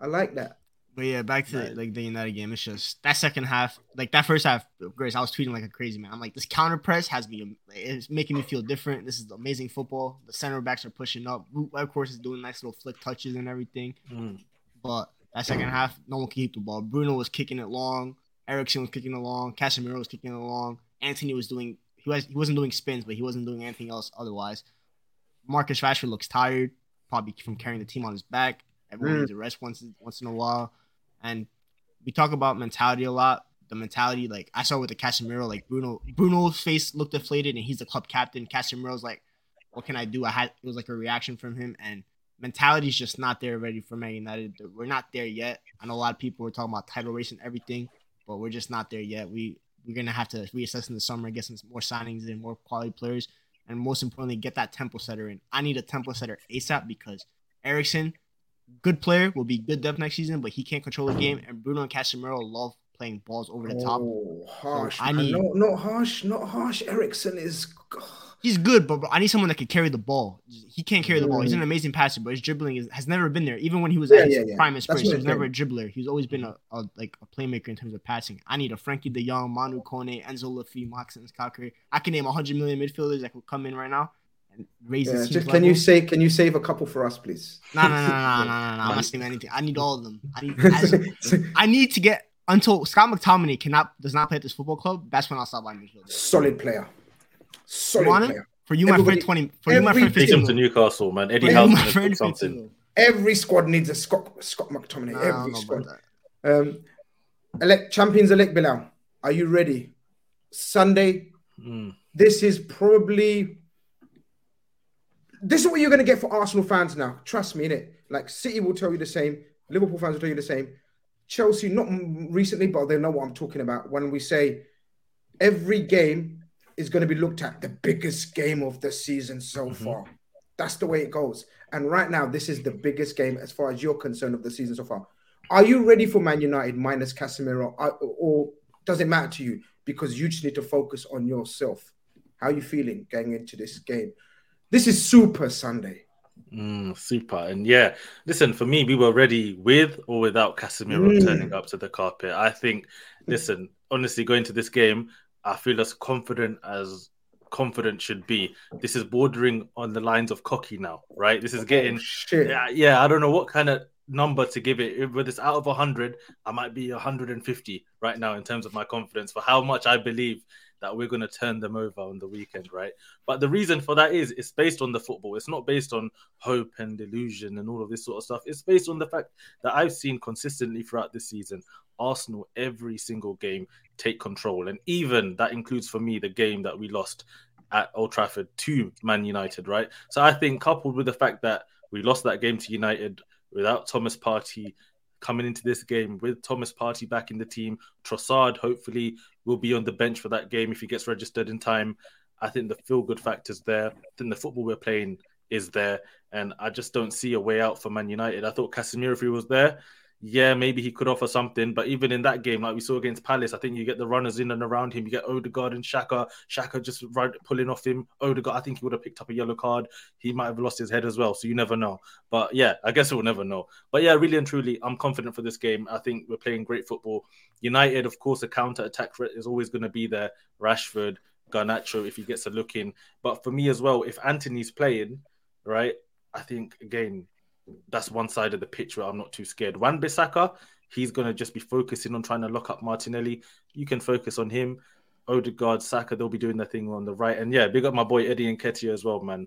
I like that. But yeah, back to right. like the United game. It's just that second half, like that first half. Grace, I was tweeting like a crazy man. I'm like, this counter press has me. It's making me feel different. This is amazing football. The center backs are pushing up. Of course, is doing nice little flick touches and everything. Mm. But that second half, no one can keep the ball. Bruno was kicking it long. Eriksen was kicking it long. Casemiro was kicking it long. Antony was doing. He was he wasn't doing spins, but he wasn't doing anything else otherwise. Marcus Rashford looks tired, probably from carrying the team on his back. Everyone mm. needs a rest once once in a while. And we talk about mentality a lot. The mentality, like I saw with the Casemiro, like Bruno, Bruno's face looked deflated, and he's the club captain. Casemiro's like, "What can I do?" I had it was like a reaction from him, and mentality's just not there ready for Man United. We're not there yet. I know a lot of people were talking about title race and everything, but we're just not there yet. We we're gonna have to reassess in the summer, get some more signings and more quality players, and most importantly, get that tempo setter in. I need a tempo setter ASAP because Eriksen good player, will be good depth next season, but he can't control the game. And Bruno and Casemiro love playing balls over the top. Oh, harsh. So I need no, not harsh, not harsh. Eriksen is. He's good, but I need someone that can carry the ball. He can't carry the ball. He's an mm. amazing passer, but his dribbling is, has never been there. Even when he was yeah, at his yeah, prime yeah. he was never a dribbler. He's always been a, a, like a playmaker in terms of passing. I need a Frenkie De Jong, Manu Kone, Enzo Lafite, Maxence Caqueret. I can name 100 million midfielders that could come in right now raise yeah, just, Can you say? Can you save a couple for us, please? No, no, no, no, no, no, no. I'm not saying anything. I need all of them. I need. As, I need to get until Scott McTominay cannot does not play at this football club. That's when I'll stop buying midfield. Solid player. Solid player. For you, my friend, twenty. For you, my friend, take him to Newcastle, man. Eddie Howe something. Every squad needs a Scott Scott McTominay. Nah, every squad. Um, elect champions elect Bilal. Are you ready? Sunday. Mm. This is probably this is what you're going to get for Arsenal fans now. Trust me, in it. Like City will tell you the same. Liverpool fans will tell you the same. Chelsea, not recently, but they know what I'm talking about when we say every game is going to be looked at the biggest game of the season so mm-hmm. far. That's the way it goes. And right now, this is the biggest game as far as you're concerned of the season so far. Are you ready for Man United minus Casemiro, or does it matter to you because you just need to focus on yourself? How are you feeling going into this game? This is Super Sunday. Mm, super. And yeah, listen, for me, we were ready with or without Casemiro mm. turning up to the carpet. I think, listen, honestly, going to this game, I feel as confident as confident should be. This is bordering on the lines of cocky now, right? This is oh, getting, oh, yeah, yeah, I don't know what kind of number to give it. If it's out of 100, I might be 150 right now in terms of my confidence for how much I believe that we're going to turn them over on the weekend, right? But the reason for that is it's based on the football. It's not based on hope and delusion and all of this sort of stuff. It's based on the fact that I've seen consistently throughout this season Arsenal every single game take control. And even that includes for me the game that we lost at Old Trafford to Man United, right? So I think coupled with the fact that we lost that game to United without Thomas Partey, coming into this game with Thomas Partey back in the team. Trossard hopefully will be on the bench for that game if he gets registered in time. I think the feel good factor's there. I think the football we're playing is there. And I just don't see a way out for Man United. I thought Casemiro, if he was there, yeah, maybe he could offer something. But even in that game, like we saw against Palace, I think you get the runners in and around him. You get Odegaard and Xhaka. Xhaka just right, pulling off him. Odegaard, I think he would have picked up a yellow card. He might have lost his head as well. So you never know. But yeah, I guess we'll never know. But yeah, really and truly, I'm confident for this game. I think we're playing great football. United, of course, a counter attack threat is always going to be there. Rashford, Garnacho, if he gets a look in. But for me as well, if Antony's playing, right, I think again that's one side of the pitch where I'm not too scared. Wan Bissaka, he's going to just be focusing on trying to lock up Martinelli. You can focus on him. Odegaard, Saka, they'll be doing their thing on the right. And yeah, big up my boy Eddie Nketiah as well, man.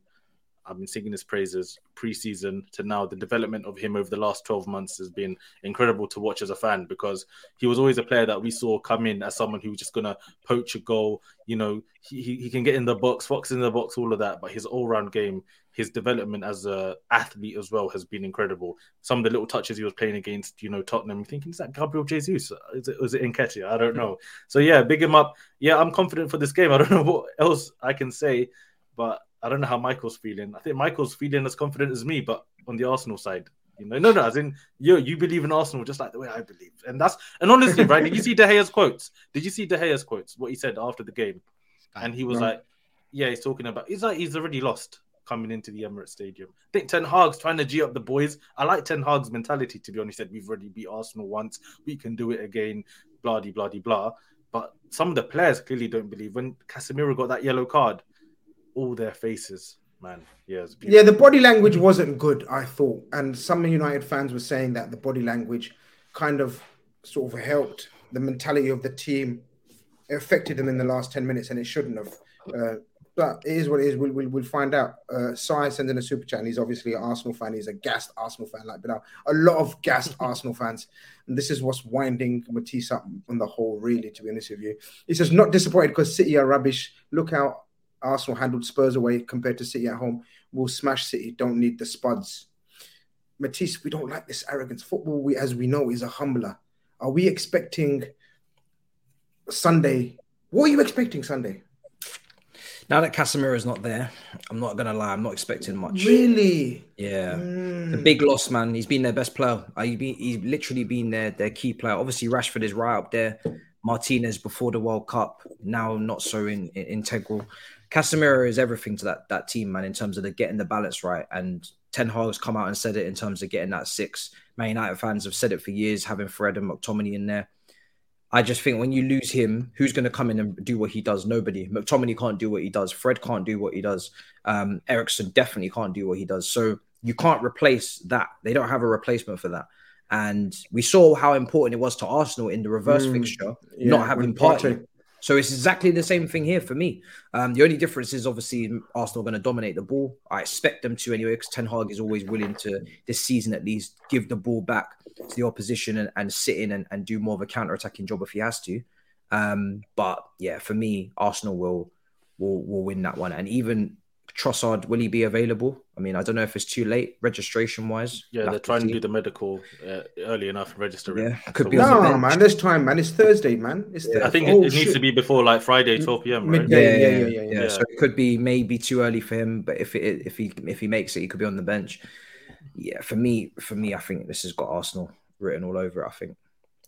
I've been singing his praises preseason to now. The development of him over the last 12 months has been incredible to watch as a fan because he was always a player that we saw come in as someone who was just going to poach a goal. You know, he, he can get in the box, fox in the box, all of that. But his all round game, his development as a athlete as well has been incredible. Some of the little touches he was playing against, you know, Tottenham, thinking, is that Gabriel Jesus? Is it, was it Nketiah? I don't know. So yeah, big him up. Yeah, I'm confident for this game. I don't know what else I can say, but I don't know how Michael's feeling. I think Michael's feeling as confident as me, but on the Arsenal side. You know, no, no, as in you, you believe in Arsenal just like the way I believe, and that's and honestly, right? Did you see De Gea's quotes? Did you see De Gea's quotes? What he said after the game, and he was right. like, "Yeah, he's talking about. He's like he's already lost coming into the Emirates Stadium. I think Ten Hag's trying to g up the boys. I like Ten Hag's mentality. To be honest, he said we've already beat Arsenal once, we can do it again. Blah blah blah blah. But some of the players clearly don't believe. When Casemiro got that yellow card, all their faces man. Yeah, yeah. The body language wasn't good, I thought, and some United fans were saying that the body language kind of sort of helped the mentality of the team, it affected them in the last ten minutes, and it shouldn't have. Uh, but it is what it is. We'll, we'll, we'll find out. Uh, Sai sending a super chat, and he's obviously an Arsenal fan. He's a gassed Arsenal fan, like but a lot of gassed Arsenal fans. And this is what's winding Matisse up on the whole, really, to be honest with you. He says, not disappointed because City are rubbish. Look how Arsenal handled Spurs away compared to City at home. We'll smash City. Don't need the spuds. Matisse, we don't like this arrogance. Football, we, as we know, is a humbler. Are we expecting Sunday? What are you expecting Sunday? Now that Casemiro is not there, I'm not gonna lie. I'm not expecting much. Really? Yeah. Mm. The big loss, man. He's been their best player. Uh, he's literally been their their key player. Obviously, Rashford is right up there. Martinez before the World Cup, now not so in, in, integral. Casemiro is everything to that that team, man, in terms of the getting the balance right. And Ten Hag's come out and said it in terms of getting that six. Man United fans have said it for years, having Fred and McTominay in there. I just think when you lose him, who's going to come in and do what he does? Nobody. McTominay can't do what he does. Fred can't do what he does. Um, Eriksen definitely can't do what he does. So you can't replace that. They don't have a replacement for that. And we saw how important it was to Arsenal in the reverse mm, fixture, yeah, not having Partey. So it's exactly the same thing here for me. Um, the only difference is obviously Arsenal going to dominate the ball. I expect them to anyway, because Ten Hag is always willing to this season at least give the ball back to the opposition and, and sit in and, and do more of a counter attacking job if he has to. Um, but yeah, for me, Arsenal will will will win that one. And even Trossard, will he be available? I mean, I don't know if it's too late registration wise. Yeah, they're trying to, to do the medical uh, early enough, register Yeah, could so be. No, man, there's time, man. It's Thursday, man. It's yeah. I think oh, it, it needs to be before like Friday, 12 p.m. Right? Midday, yeah, yeah, yeah, yeah, yeah, yeah. So it could be maybe too early for him, but if it if he if he makes it, he could be on the bench. Yeah, for me, for me, I think this has got Arsenal written all over. It, I think.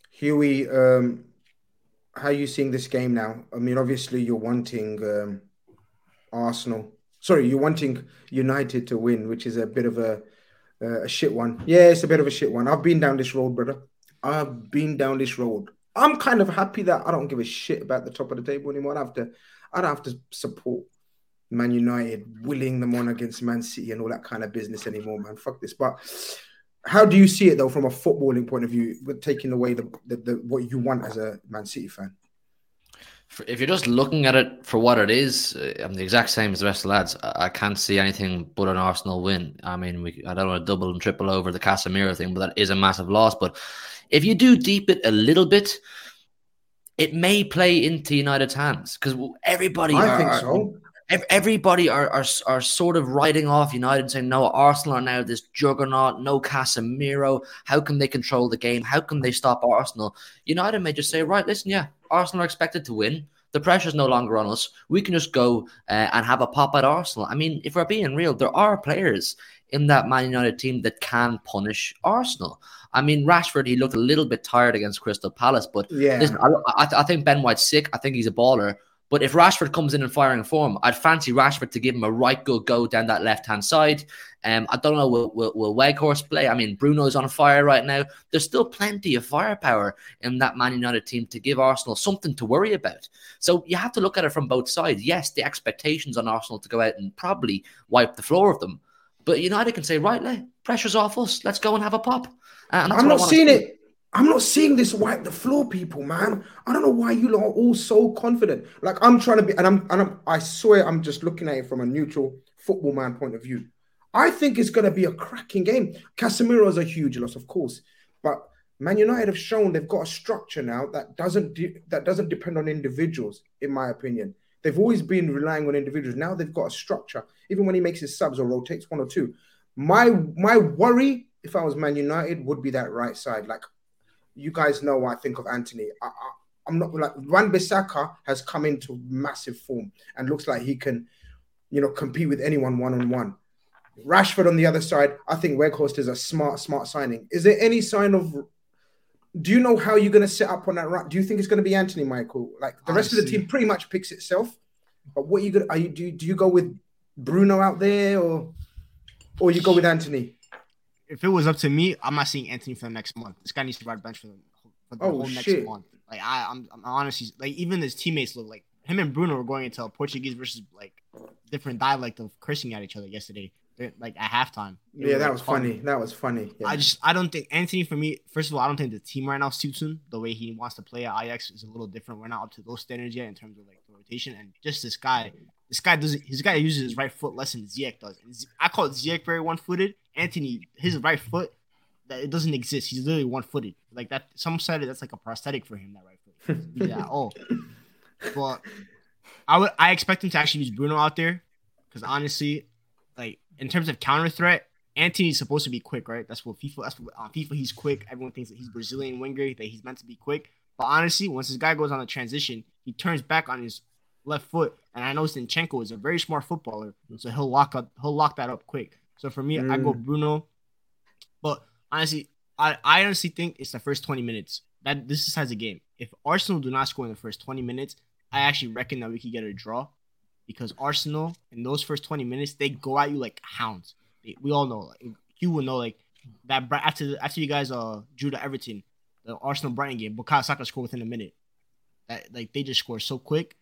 Huey, um, how are you seeing this game now? I mean, obviously you're wanting um, Arsenal. Sorry, you're wanting United to win, which is a bit of a a shit one. Yeah, it's a bit of a shit one. I've been down this road, brother. I've been down this road. I'm kind of happy that I don't give a shit about the top of the table anymore. I have to. I don't have to support Man United, willing them on against Man City and all that kind of business anymore, man. Fuck this. But how do you see it though, from a footballing point of view, with taking away the, the, the what you want as a Man City fan? If you're just looking at it for what it is, uh, I'm the exact same as the rest of the lads. I can't see anything but an Arsenal win. I mean, we I don't want to double and triple over the Casemiro thing, but that is a massive loss. But if you do deep it a little bit, it may play into United's hands because everybody. I are, think so everybody are, are are sort of writing off United, saying no, Arsenal are now this juggernaut, no Casemiro. How can they control the game? How can they stop Arsenal? United may just say, right, listen, yeah, Arsenal are expected to win. The pressure's no longer on us. We can just go uh, and have a pop at Arsenal. I mean, if we're being real, there are players in that Man United team that can punish Arsenal. I mean, Rashford, he looked a little bit tired against Crystal Palace, but yeah, listen, I, I, I think Ben White's sick. I think he's a baller. But if Rashford comes in in firing form, I'd fancy Rashford to give him a right good go down that left hand side. Um, I don't know, will, will, will Weghorst play? I mean, Bruno's on fire right now. There's still plenty of firepower in that Man United team to give Arsenal something to worry about. So you have to look at it from both sides. Yes, the expectations on Arsenal to go out and probably wipe the floor of them. But United can say, right, pressure's off us. Let's go and have a pop. Uh, I'm not seeing it. I'm not seeing this wipe the floor, people, man. I don't know why you are all so confident. Like I'm trying to be, and I'm, and I'm, I swear, I'm just looking at it from a neutral football man point of view. I think it's going to be a cracking game. Casemiro is a huge loss, of course, but Man United have shown they've got a structure now that doesn't de- that doesn't depend on individuals. In my opinion, they've always been relying on individuals. Now they've got a structure. Even when he makes his subs or rotates one or two, my my worry, if I was Man United, would be that right side. Like you guys know what I think of Antony. I, I, am not like Wan Bissaka has come into massive form and looks like he can, you know, compete with anyone one on one. Rashford on the other side, I think Weghorst is a smart, smart signing. Is there any sign of? Do you know how you're going to set up on that right? Do you think it's going to be Antony Michael? Like the rest of the team pretty much picks itself. But what are you going? Are you do? You, do you go with Bruno out there or, or you go with Antony? If it was up to me, I'm not seeing Antony for the next month. This guy needs to ride bench for the, for the oh, whole shit. next month. Like I, I'm, I'm honestly like even his teammates look like him and Bruno were going into a Portuguese versus like different dialect of cursing at each other yesterday. Eh, like at halftime. Yeah, that was funny. That was funny. Yeah. I just I don't think Antony for me. First of all, I don't think the team right now suits him. The way he wants to play at Ajax is a little different. We're not up to those standards yet in terms of like the rotation and just this guy. This guy doesn't. His guy uses his right foot less than Ziyech does. And I call it Ziyech very one footed. Antony, his right foot that it doesn't exist. He's literally one footed. Like that. Some said that's like a prosthetic for him. That right foot. yeah. Oh. But I would. I expect him to actually use Bruno out there because honestly, like in terms of counter threat, Antony's supposed to be quick, right? That's what FIFA. That's what on FIFA he's quick. Everyone thinks that he's Brazilian winger that he's meant to be quick. But honestly, once this guy goes on the transition, he turns back on his left foot, and I know Zinchenko is a very smart footballer, so he'll lock up. He'll lock that up quick. So for me, mm. I go Bruno. But honestly, I, I honestly think it's the first 20 minutes. That this is as a game. If Arsenal do not score in the first 20 minutes, I actually reckon that we could get a draw. Because Arsenal in those first 20 minutes, they go at you like hounds. They, we all know. Like, you will know like that after after you guys uh drew the Everton, the Arsenal Brighton game, Bukayo Saka scored within a minute. That like they just score so quick.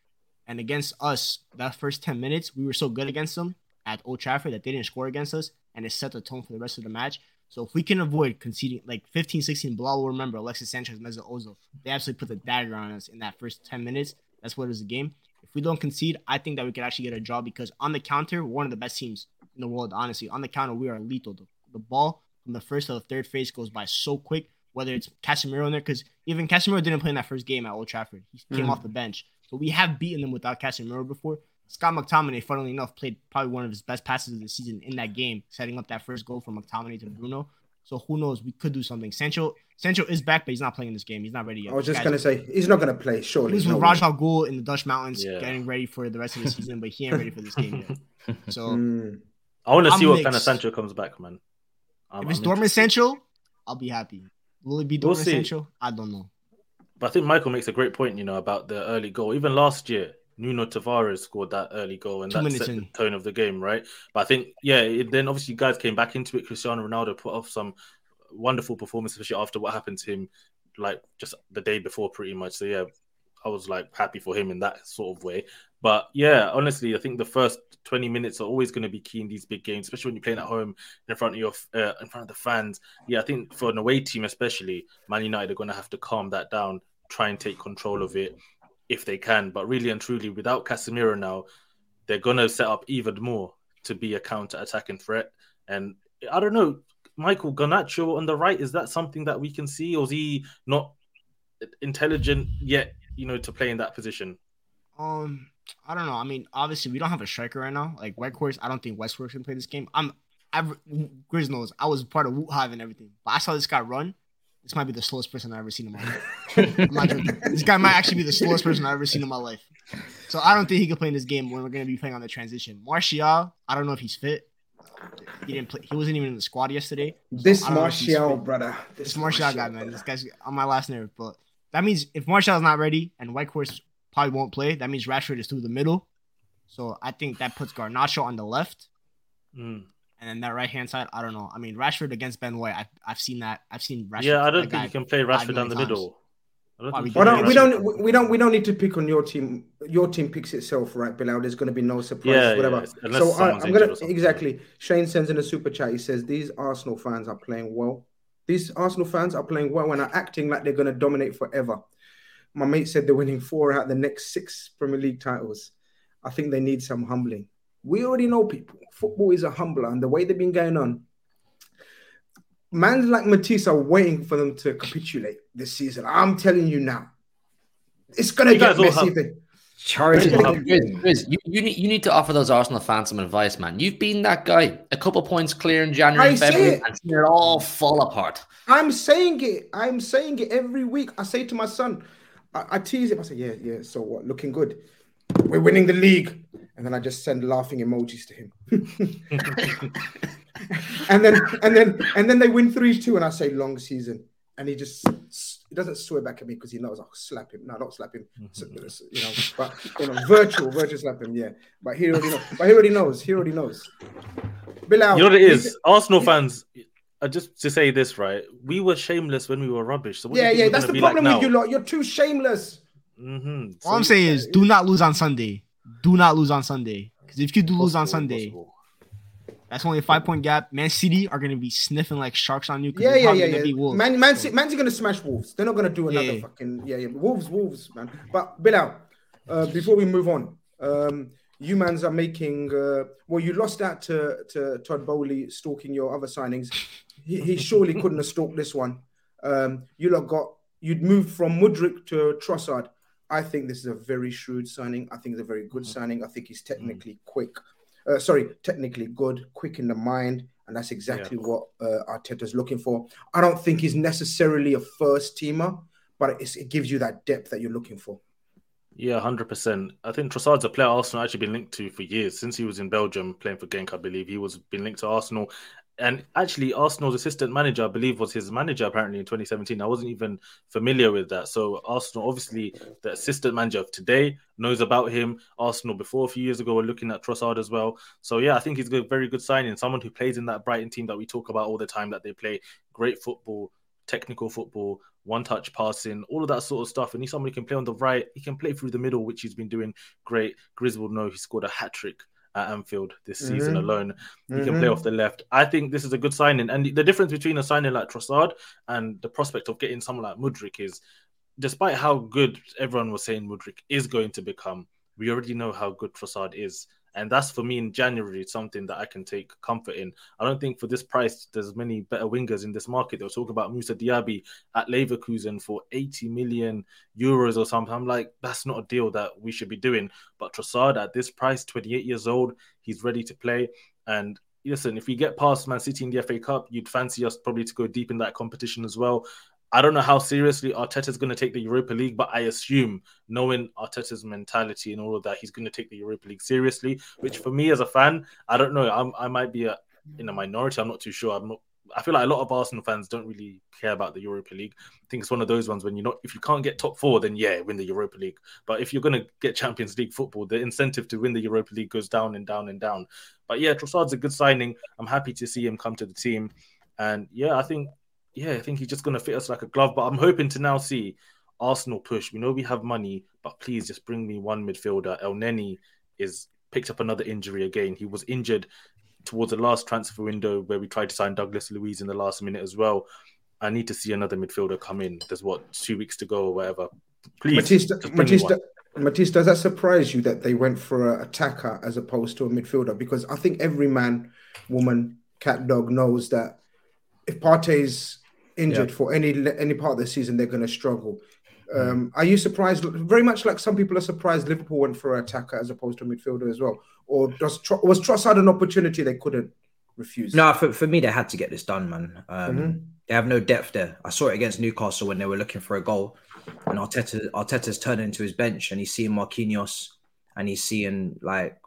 And against us, that first 10 minutes, we were so good against them at Old Trafford that they didn't score against us, and it set the tone for the rest of the match. So if we can avoid conceding like 15, 16, Bilal will remember Alexis Sanchez, Mesut Ozil. They absolutely put the dagger on us in that first 10 minutes. That's what is the game. If we don't concede, I think that we could actually get a draw because on the counter, we're one of the best teams in the world. Honestly, on the counter, we are lethal. The, the ball from the first to the third phase goes by so quick. Whether it's Casemiro in there, because even Casemiro didn't play in that first game at Old Trafford. He came Mm. off the bench, so we have beaten them without Casemiro before. Scott McTominay, funnily enough, played probably one of his best passes of the season in that game, setting up that first goal from McTominay to Bruno. So who knows? We could do something. Sancho, Sancho is back, but he's not playing in this game. He's not ready yet. I was just gonna say he's not gonna play. Surely, he was no with way. Raj Al Ghul in the Dutch mountains, Yeah. getting ready for the rest of the season, but he ain't ready for this game yet. So Mm. I want to I'm see what kind of mixed. Sancho comes back, man. I'm- if it's I'm Dortmund. Sancho, I'll be happy. Will it be We'll Dortmund. Sancho? I don't know. But I think Michael makes a great point, you know, about the early goal. Even last year, Nuno Tavares scored that early goal, and Two that set in. the tone of the game, right? But I think, yeah, it, then obviously guys came back into it. Cristiano Ronaldo put off some wonderful performance, especially after what happened to him, like just the day before, pretty much. So yeah, I was like happy for him in that sort of way. But yeah, honestly, I think the first 20 minutes are always going to be key in these big games, especially when you're playing at home in front of your uh, in front of the fans. Yeah, I think for an away team, especially, Man United are going to have to calm that down, try and take control of it if they can. But really and truly, without Casemiro now, they're to set up even more to be a counter-attacking threat. And I don't know, Michael Garnacho on the right, is that something that we can see, or is he not intelligent yet? You know, to play in that position. Um, I don't know. I mean, obviously we don't have a striker right now. Like Weghorst, I don't think Westbrook can play this game. I'm, I've Grizz knows I was part of Woot Hive and everything, but I saw this guy run. This might be the slowest person I've ever seen in my life. I'm not joking. This guy might actually be the slowest person I've ever seen in my life. So I don't think he can play in this game when we're going to be playing on the transition. Martial, I don't know if he's fit. He didn't play. He wasn't even in the squad yesterday. so This I don't know if he's Martial, brother. This Martial guy, man. This guy's on my last nerve. But that means if Martial's not ready and Weghorst probably won't play, that means Rashford is through the middle. So I think that puts Garnacho on the left. Mm. And then that right hand side, I don't know. I mean, Rashford against Ben White, I've, I've seen that. I've seen Rashford. yeah, I don't think guy you can play Rashford down the times. middle. I don't we you Well, we don't. We we don't. We don't need to pick on your team. Your team picks itself, right, Bilal? There's going to be no surprise, Yeah, yeah, whatever. it's- unless so I, I'm gonna or exactly. Shane sends in a super chat. He says these Arsenal fans are playing well. These Arsenal fans are playing well and are acting like they're going to dominate forever. My mate said they're winning four out of the next six Premier League titles. I think they need some humbling. We already know people. Football is a humbler, and the way they've been going on, man like Matisse are waiting for them to capitulate this season. I'm telling you now. It's gonna You get messy. have- then. Charity. It's gonna get- Grizz, Grizz, you, you, need, you need to offer those Arsenal fans some advice, man. You've been that guy. A couple points clear in January I and February, it. and seen it all fall apart. I'm saying it. I'm saying it every week. I say to my son, I, I tease him. I say, "Yeah, yeah. So what? Looking good. We're winning the league." And then I just send laughing emojis to him. and then and then and then they win three two, and I say long season, and he just he doesn't swear back at me because he knows I'll slap him. No, not slap him. So- you know, but you know, virtual, virtual slap him. Yeah, but he already knows. But he already knows. He already knows. Bilal, You know what it you is? th- Arsenal fans, uh, just to say this, right? We were shameless when we were rubbish. So what Yeah, yeah. That's the be like problem with now? you lot. You're too shameless. Mm-hmm. All I'm saying is, do not lose on Sunday. Do not lose on Sunday. Because if you do lose on Sunday, that's only a five point gap. Man City are going to be sniffing like sharks on you. Yeah, yeah, yeah, gonna yeah. beat Wolves. Man, Man, City, Man's gonna smash Wolves. They're not gonna do another Yeah, yeah. fucking yeah, yeah. Wolves, Wolves, man. But Bilal, uh, before we move on, um, you mans are making. Uh, well, you lost that to to Todd Boehly stalking your other signings. He, he surely couldn't have stalked this one. Um, you lot got you'd moved from Mudryk to Trossard. I think this is a very shrewd signing. I think it's a very good signing. I think he's technically quick. Uh, sorry, technically good, quick in the mind, and that's exactly what uh, Arteta's looking for. I don't think he's necessarily a first teamer, but it's, it gives you that depth that you're looking for. Yeah, hundred percent. I think Trossard's a player Arsenal actually been linked to for years since he was in Belgium playing for Genk. I believe he was been linked to Arsenal, and actually Arsenal's assistant manager, I believe, was his manager apparently in 2017. I wasn't even familiar with that. So Arsenal, obviously, the assistant manager of today knows about him. Arsenal before a few years ago were looking at Trossard as well. So yeah, I think he's a very good signing. Someone who plays in that Brighton team that we talk about all the time. That they play great football, technical football, one touch passing, all of that sort of stuff. And he's someone who can play on the right. He can play through the middle, which he's been doing great. Grizz will know he scored a hat trick at Anfield this season Mhm. alone. He can play Mhm. off the left. I think this is a good signing. And the difference between a signing like Trossard and the prospect of getting someone like Mudryk is despite how good everyone was saying Mudryk is going to become, we already know how good Trossard is. And that's for me in January something that I can take comfort in. I don't think for this price there's many better wingers in this market. They'll talk about Moussa Diaby at Leverkusen for 80 million euros or something. I'm like, that's not a deal that we should be doing. But Trossard at this price, 28 years old, he's ready to play. And listen, if we get past Man City in the FA Cup, you'd fancy us probably to go deep in that competition as well. I don't know how seriously Arteta is going to take the Europa League, but I assume, knowing Arteta's mentality and all of that, he's going to take the Europa League seriously. Which, for me as a fan, I don't know. I'm, i might be a, in a minority. I'm not too sure. I'm not. I feel like a lot of Arsenal fans don't really care about the Europa League. I think it's one of those ones when you're not, if you can't get top four, then yeah, win the Europa League. But if you're going to get Champions League football, the incentive to win the Europa League goes down and down and down. But yeah, Trossard's a good signing. I'm happy to see him come to the team. And yeah, I think yeah, I think he's just going to fit us like a glove. But I'm hoping to now see Arsenal push. We know we have money, but please just bring me one midfielder. Elneny is picked up another injury again. He was injured towards the last transfer window where we tried to sign Douglas Luiz in the last minute as well. I need to see another midfielder come in. There's what two weeks to go or whatever. Please, Matista, Matista, Matista, does that surprise you that they went for an attacker as opposed to a midfielder? Because I think every man, woman, cat, dog knows that if Partey's injured yeah. for any any part of the season, they're going to struggle. Um, are you surprised? Very much like some people are surprised Liverpool went for an attacker as opposed to a midfielder as well. Or does was Trossard an opportunity they couldn't refuse? No, for, for me, they had to get this done, man. Um, mm-hmm. They have no depth there. I saw it against Newcastle when they were looking for a goal, and Arteta Arteta's turning into his bench, and he's seeing Marquinhos, and he's seeing like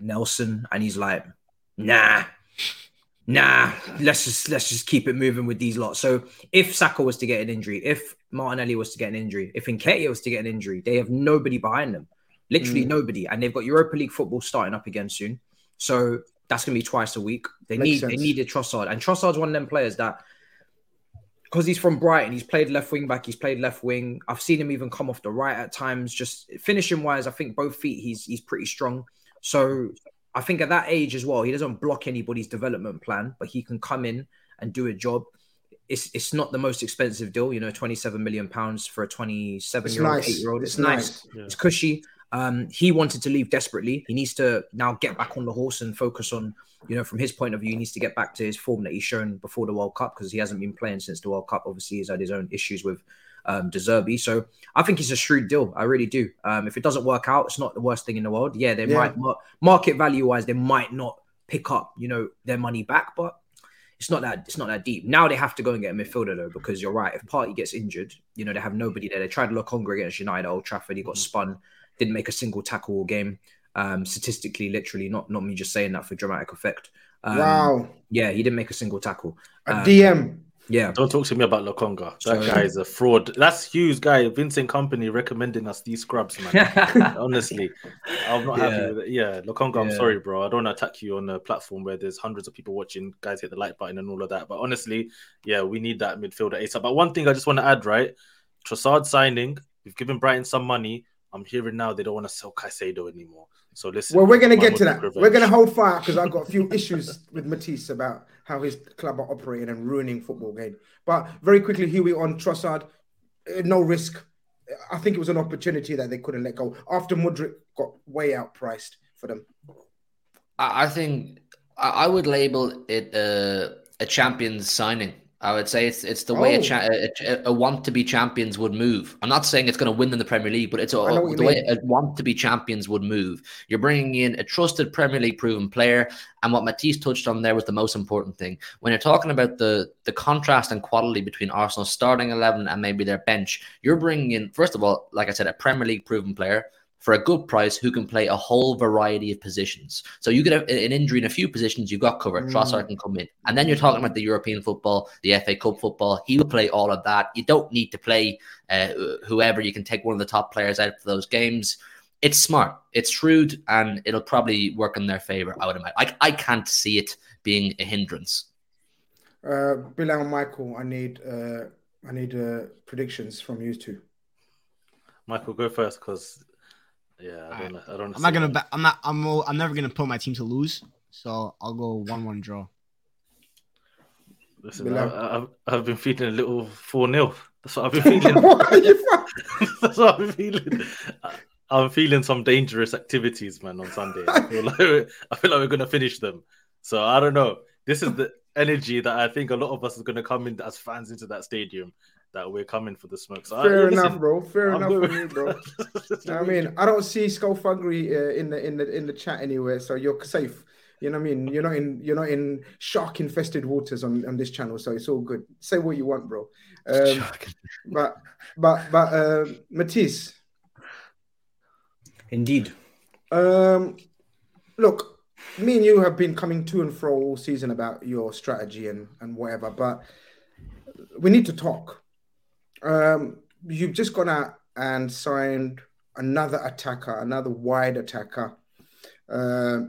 Nelson, and he's like, nah, nah, let's just let's just keep it moving with these lots. So if Saka was to get an injury, if Martinelli was to get an injury, if Nketiah was to get an injury, they have nobody behind them, literally mm. nobody, and they've got Europa League football starting up again soon. So that's gonna be twice a week. They Makes need sense. they needed Trossard, and Trossard's one of them players that because he's from Brighton, he's played left wing back, he's played left wing. I've seen him even come off the right at times. Just finishing wise, I think both feet he's he's pretty strong. So I think at that age as well, he doesn't block anybody's development plan, but he can come in and do a job. It's it's not the most expensive deal, you know, 27 million pounds for a 27 year old, eight year old. It's, it's nice. nice. Yeah. It's cushy. Um, he wanted to leave desperately. He needs to now get back on the horse and focus on, you know, from his point of view, he needs to get back to his form that he's shown before the World Cup because he hasn't been playing since the World Cup. Obviously, he's had his own issues with um, De Zerbi. So I think it's a shrewd deal. I really do. Um, if it doesn't work out, it's not the worst thing in the world. Yeah, they yeah. might market value wise, they might not pick up, you know, their money back, but it's not that it's not that deep. Now they have to go and get a midfielder though, because you're right. If Partey gets injured, you know they have nobody there. They tried Lokonga against United Old Trafford. He got mm-hmm. spun, didn't make a single tackle all game. Um, statistically, literally, not not me just saying that for dramatic effect. Um, wow. Yeah, he didn't make a single tackle. A um, DM. Yeah. Don't talk to me about Lokonga. That guy is a fraud. That's Hughes guy, Vincent Kompany, recommending us these scrubs, man. Honestly. I'm not yeah. happy with it. Yeah, Lokonga, yeah. I'm sorry, bro. I don't want to attack you on a platform where there's hundreds of people watching. Guys hit the like button and all of that. But honestly, yeah, we need that midfielder ASAP. But one thing I just want to add, right? Trossard signing, we've given Brighton some money. I'm hearing now they don't want to sell Caicedo anymore. So listen. Well, we're going to get to that. Revenge. We're going to hold fire because I've got a few issues with Matisse about how his club are operating and ruining football game. But very quickly, Huey on Trossard, uh, no risk. I think it was an opportunity that they couldn't let go after Mudryk got way outpriced for them. I think I would label it a, a champions signing. I would say it's it's the way a, oh. cha- a, a, want to be champions would move. I'm not saying it's going to win in the Premier League, but it's a, the mean. way a want to be champions would move. You're bringing in a trusted Premier League proven player, and what Matisse touched on there was the most important thing. When you're talking about the the contrast and quality between Arsenal's starting eleven and maybe their bench, you're bringing in first of all, like I said, a Premier League proven player for a good price who can play a whole variety of positions. So you get a, an injury in a few positions, you've got covered. Mm. Trossard can come in. And then you're talking about the European football, the FA Cup football. He will play all of that. You don't need to play uh, whoever. You can take one of the top players out for those games. It's smart, it's shrewd, and it'll probably work in their favor, I would imagine. I, I can't see it being a hindrance. Uh, Bilal Michael, I need uh, I need uh, predictions from you two. Michael, go first because yeah, I don't. Right. I don't. I'm not gonna. Bet, I'm not. I'm. I'm never gonna put my team to lose. So I'll go one-one draw. Listen, I, have I've been feeling a little four 0 That's what I've been feeling. That's what I've been feeling. I'm feeling some dangerous activities, man, on Sunday. I feel like I feel like we're gonna finish them. So I don't know. This is the energy that I think a lot of us is gonna come in as fans into that stadium. That we're coming for the smoke. So Fair I, enough, listen, bro. Fair I'm enough going- for you, bro. I mean, I don't see Skullfuggery uh, in the in the in the chat anywhere, so you're safe. You know what I mean? You're not in you're not in shark infested waters on, on this channel, so it's all good. Say what you want, bro. Um, but but but uh, Matisse, Indeed. um, look, me and you have been coming to and fro all season about your strategy and and whatever, but we need to talk. Um, you've just gone out and signed another attacker, another wide attacker. Uh,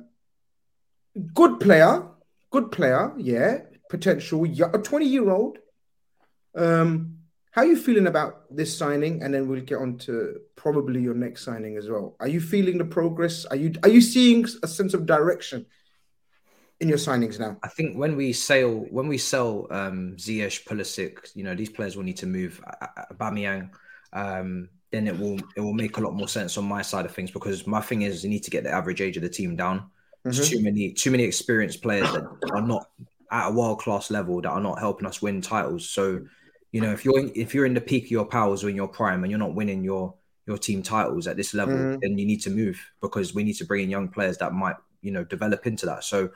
good player, good player, yeah, potential, a 20 year old. Um, how are you feeling about this signing? And then we'll get on to probably your next signing as well. Are you feeling the progress? Are you are you seeing a sense of direction in your signings now? I think when we sell when we sell um, Ziyech, Pulisic, you know these players will need to move. uh, uh, um, then it will it will make a lot more sense on my side of things because my thing is you need to get the average age of the team down. There's Mhm. too many too many experienced players that are not at a world class level that are not helping us win titles. So you know if you're in, if you're in the peak of your powers or in your prime and you're not winning your your team titles at this level, Mhm. then you need to move because we need to bring in young players that might you know develop into that. So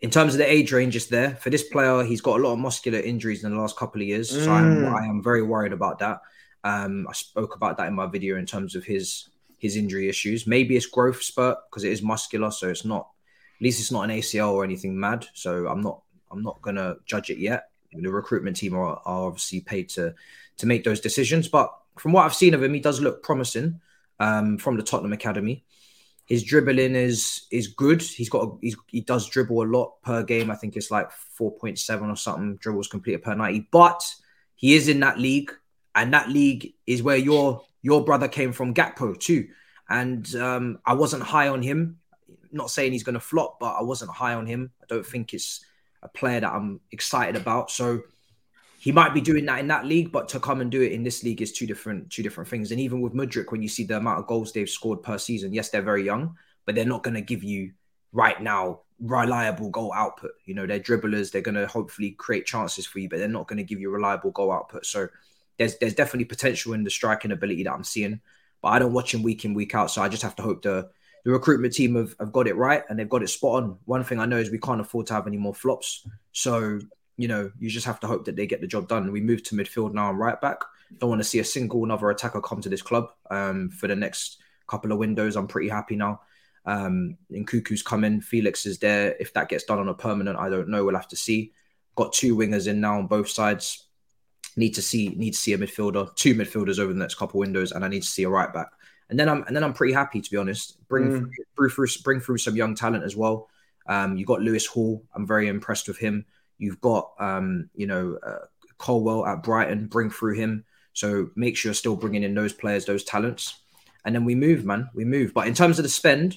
in terms of the age range, it's there for this player. He's got a lot of muscular injuries in the last couple of years, so I'm, Mm. I am very worried about that. Um, I spoke about that in my video in terms of his his injury issues. Maybe it's growth spurt because it is muscular, so it's not at least it's not an ACL or anything mad. So I'm not I'm not gonna judge it yet. The recruitment team are, are obviously paid to to make those decisions, but from what I've seen of him, he does look promising um, from the Tottenham academy his dribbling is is good. He's got a, he's, he does dribble a lot per game. I think it's like four point seven or something dribbles completed per ninety. But he is in that league, and that league is where your your brother came from, Gakpo too. And um, I wasn't high on him. Not saying he's going to flop, but I wasn't high on him. I don't think it's a player that I'm excited about. So he might be doing that in that league, but to come and do it in this league is two different two different things. And even with Mudryk, when you see the amount of goals they've scored per season, yes, they're very young, but they're not going to give you right now reliable goal output. You know, they're dribblers. They're going to hopefully create chances for you, but they're not going to give you reliable goal output. So there's there's definitely potential in the striking ability that I'm seeing, but I don't watch him week in week out. So I just have to hope the the recruitment team have, have got it right and they've got it spot on. One thing I know is we can't afford to have any more flops. So you know, you just have to hope that they get the job done. We move to midfield now and right back. Don't want to see a single another attacker come to this club um, for the next couple of windows. I'm pretty happy now. Um, and Cuckoo's coming. Felix is there. If that gets done on a permanent, I don't know. We'll have to see. Got two wingers in now on both sides. Need to see need to see a midfielder, two midfielders over the next couple of windows, and I need to see a right back. And then I'm and then I'm pretty happy to be honest. Bring Mm. through, through bring through some young talent as well. Um, you got Lewis Hall. I'm very impressed with him. You've got, um, you know, uh, Colwill at Brighton. Bring through him. So make sure you're still bringing in those players, those talents, and then we move, man. We move. But in terms of the spend,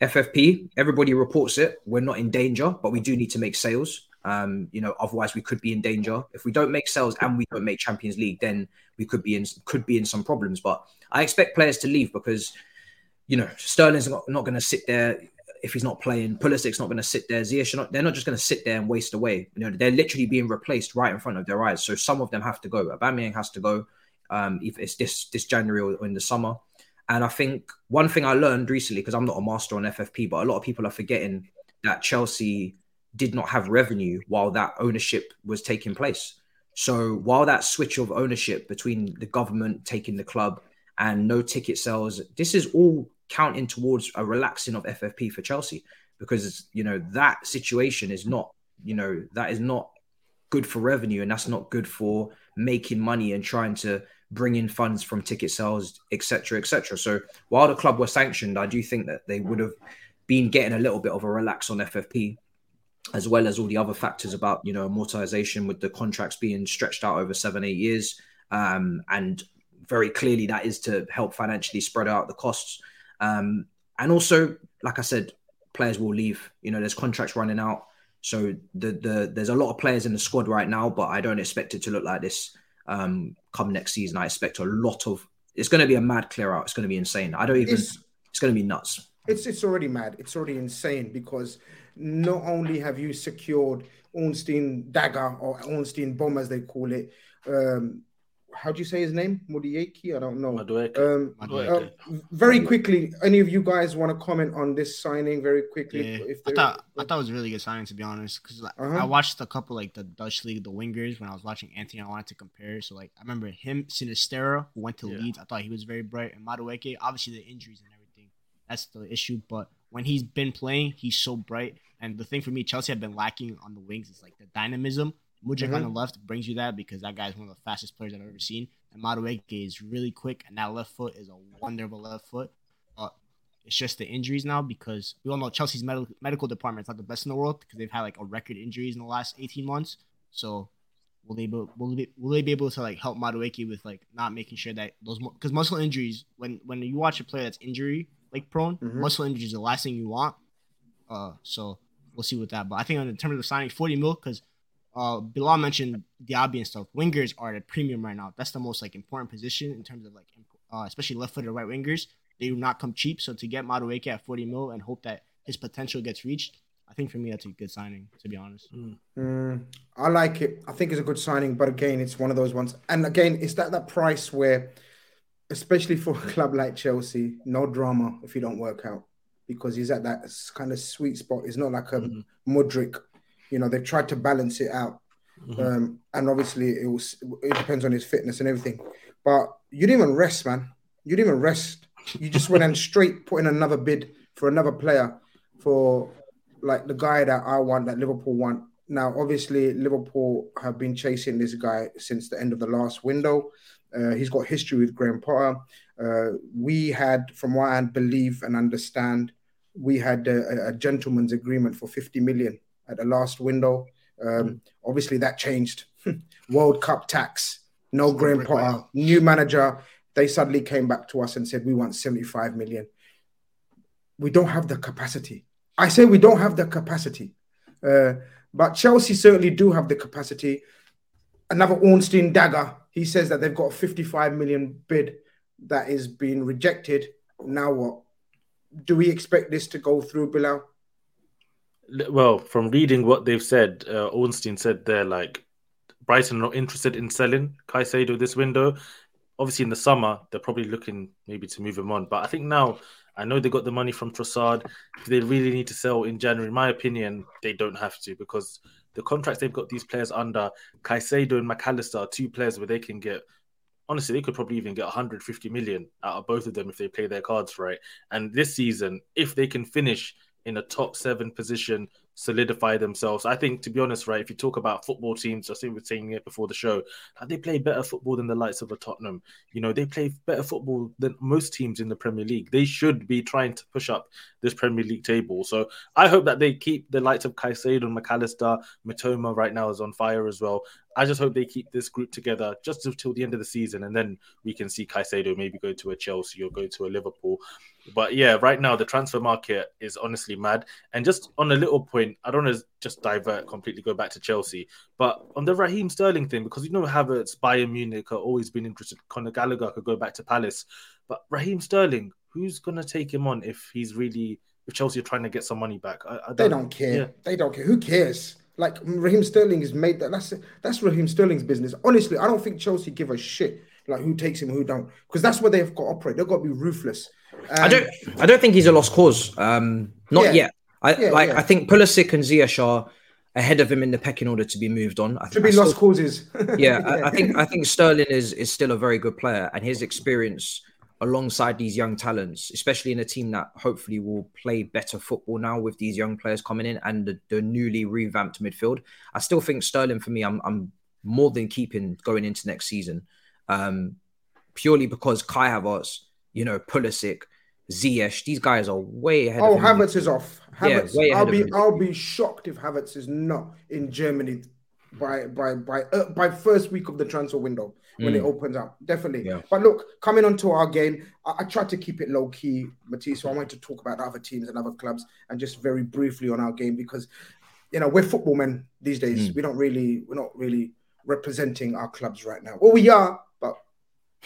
FFP, everybody reports it. We're not in danger, but we do need to make sales. Um, you know, otherwise we could be in danger. If we don't make sales and we don't make Champions League, then we could be in could be in some problems. But I expect players to leave because, you know, Sterling's not, not going to sit there if he's not playing. Pulisic's not going to sit there. Ziyech, not, they're not just going to sit there and waste away. You know, they're literally being replaced right in front of their eyes. So some of them have to go. Aubameyang has to go. Um, if it's this this January or in the summer. And I think one thing I learned recently, because I'm not a master on FFP, but a lot of people are forgetting that Chelsea did not have revenue while that ownership was taking place. So while that switch of ownership between the government taking the club and no ticket sales, this is all counting towards a relaxing of FFP for Chelsea because you know that situation is not you know that is not good for revenue and that's not good for making money and trying to bring in funds from ticket sales etc etc so while the club was sanctioned i do think that they would have been getting a little bit of a relax on ffp as well as all the other factors about you know amortization with the contracts being stretched out over seven eight years. Um, and very clearly that is to help financially spread out the costs um, and also like i said players will leave you know there's contracts running out so the the there's a lot of players in the squad right now but i don't expect it to look like this um, come next season. I expect a lot of. It's going to be a mad clear out. It's going to be insane. I don't even. It's, it's going to be nuts. It's it's already mad. It's already insane because not only have you secured Ornstein Dagger or Ornstein Bomb as they call it, um, how do you say his name? Mudieki? I don't know. Um, uh, very quickly, any of you guys want to comment on this signing very quickly? Yeah. I thought I thought it was a really good signing to be honest, because like, uh-huh. I watched a couple like the Dutch league, the wingers when I was watching Antony. I wanted to compare, so like I remember him, Sinisterra, who went to yeah. Leeds. I thought he was very bright, and Madueke. Obviously, the injuries and everything that's the issue, but when he's been playing, he's so bright. And the thing for me, Chelsea have been lacking on the wings is like the dynamism Mudryk mm-hmm. on the left brings you that because that guy is one of the fastest players I've ever seen. And Madueke is really quick, and that left foot is a wonderful left foot. But it's just the injuries now because we all know Chelsea's medical medical department is not the best in the world because they've had like a record injuries in the last 18 months. So will they be, will they, will they be able to like help Madueke with like not making sure that those because muscle injuries when when you watch a player that's injury like prone, mm-hmm. muscle injuries is the last thing you want. Uh, so we'll see with that. But I think in terms of signing 40 mil because uh, Bilal mentioned Diaby and stuff. Wingers are at a premium right now. That's the most like important position in terms of like, uh, especially left-footed right wingers. They do not come cheap. So to get Madueke at 40 mil and hope that his potential gets reached, I think for me that's a good signing. To be honest, mm. Mm, I like it. I think it's a good signing, but again, it's one of those ones. And again, it's that that price where, especially for a club like Chelsea, no drama if you don't work out because he's at that kind of sweet spot. It's not like a mm-hmm. Mudryk you know, they've tried to balance it out. Mm-hmm. Um, and obviously it was it depends on his fitness and everything. But you didn't even rest, man. You didn't even rest. You just went and straight put in another bid for another player for like the guy that I want, that Liverpool want. Now, obviously, Liverpool have been chasing this guy since the end of the last window. Uh, he's got history with Graham Potter. Uh, we had, from what I believe and understand, we had a, a, gentleman's agreement for 50 million at the last window. Um, mm. Obviously, that changed. World Cup tax, no Graham Potter, new manager. They suddenly came back to us and said, We want 75 million. We don't have the capacity. I say we don't have the capacity. Uh, but Chelsea certainly do have the capacity. Another Ornstein dagger. He says that they've got a 55 million bid that is being rejected. Now what? Do we expect this to go through, Bilal? Well, from reading what they've said, uh, Ornstein said they're like Brighton are not interested in selling Caicedo this window. Obviously, in the summer, they're probably looking maybe to move him on. But I think now, I know they got the money from Trossard. If they really need to sell in January, in my opinion, they don't have to because the contracts they've got these players under, Caicedo and Mac Allister, are two players where they can get honestly, they could probably even get 150 million out of both of them if they play their cards right. And this season, if they can finish in a top seven position solidify themselves. I think, to be honest, right, if you talk about football teams, I think we were saying it before the show, they play better football than the likes of a Tottenham. You know, they play better football than most teams in the Premier League. They should be trying to push up this Premier League table. So I hope that they keep the likes of Caicedo and Mac Allister. Mitoma right now is on fire as well. I just hope they keep this group together just until the end of the season, and then we can see Caicedo maybe go to a Chelsea or go to a Liverpool. But yeah, right now the transfer market is honestly mad. And just on a little point, I don't want to just divert completely, go back to Chelsea, but on the Raheem Sterling thing, because you know Havertz, Bayern Munich are always been interested. Conor Gallagher could go back to Palace, but Raheem Sterling, who's gonna take him on if he's really if Chelsea are trying to get some money back? I, I don't, they don't care. Yeah. They don't care. Who cares? Like Raheem Sterling is made that. That's that's Raheem Sterling's business. Honestly, I don't think Chelsea give a shit like who takes him, who don't, because that's where they've got to operate. They've got to be ruthless. I don't. I don't think he's a lost cause. Um, not yeah. yet. I yeah, like. Yeah. I think Pulisic and Ziyech are ahead of him in the pecking order to be moved on. I to be lost causes. yeah, I, I, think. I think Sterling is is still a very good player, and his experience alongside these young talents, especially in a team that hopefully will play better football now with these young players coming in and the, the newly revamped midfield. I still think Sterling for me, I'm, I'm more than keeping going into next season, um, purely because Kai Havertz, you know, Pulisic, Ziyech, these guys are way ahead. Oh, Havertz is off. Havertz, yeah, I'll be I'll be shocked if Havertz is not in Germany by by by uh, by first week of the transfer window when mm. it opens up. Definitely. Yeah. But look, coming on to our game, I, I tried to keep it low key, Matisse. So I wanted to talk about other teams and other clubs and just very briefly on our game because you know we're football men these days. Mm. We don't really we're not really representing our clubs right now. Well, we are,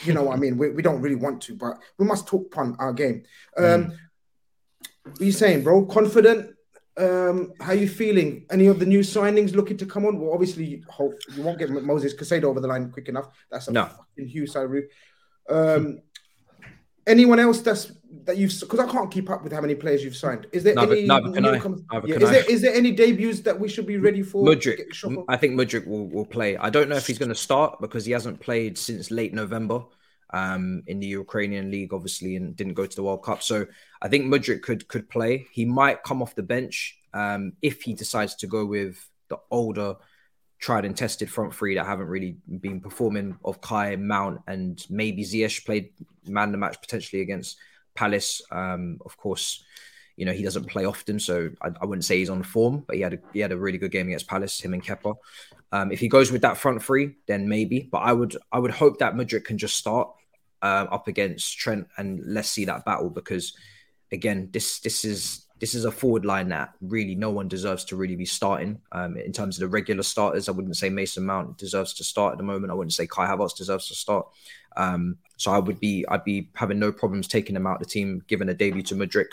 you know what I mean. We, we don't really want to, but we must talk upon our game. Um, mm. What are you saying, bro? Confident? Um, how you feeling? Any of the new signings looking to come on? Well, obviously, you, hope you won't get Moses Caicedo over the line quick enough. That's a no. fucking huge salary. Um, anyone else that's that you've because I can't keep up with how many players you've signed. Is there no, any? No, yeah, is there is there any debuts that we should be ready for? Mudryk, I think Mudryk will, will play. I don't know if he's going to start because he hasn't played since late November um, in the Ukrainian league, obviously, and didn't go to the World Cup. So I think Mudryk could could play. He might come off the bench um, if he decides to go with the older tried and tested front three that haven't really been performing of Kai, Mount, and maybe Ziyech played man the match potentially against Palace. Um, of course, you know he doesn't play often, so I, I, wouldn't say he's on form, but he had a, he had a really good game against Palace. Him and Kepa. Um, if he goes with that front three, then maybe. But I would I would hope that Mudryk can just start uh, up against Trent and let's see that battle because again this this is this is a forward line that really no one deserves to really be starting. Um, in terms of the regular starters, I wouldn't say Mason Mount deserves to start at the moment. I wouldn't say Kai Havertz deserves to start. Um, so I would be I'd be having no problems taking him out of the team, giving a debut to Mudryk.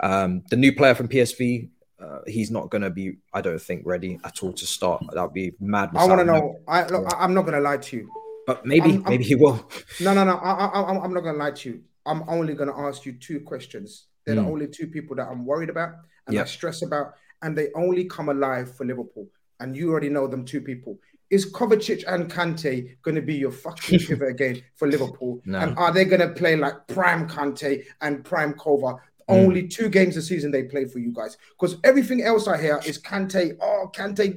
Um, the new player from PSV, uh, he's not going to be, I don't think, ready at all to start. That would be mad. I want to know. I, look, I'm not going to lie to you. But maybe, I'm, maybe I'm, he will. No, no, no. I, I, I'm not going to lie to you. I'm only going to ask you two questions. They're mm. the only two people that I'm worried about and yep. I stress about, and they only come alive for Liverpool. And you already know them two people. Is Kovacic and Kante going to be your fucking pivot again for Liverpool? No. And are they going to play like prime Kante and prime Kova? Only two games a season they play for you guys. Because everything else I hear is Kante. Oh, Kante,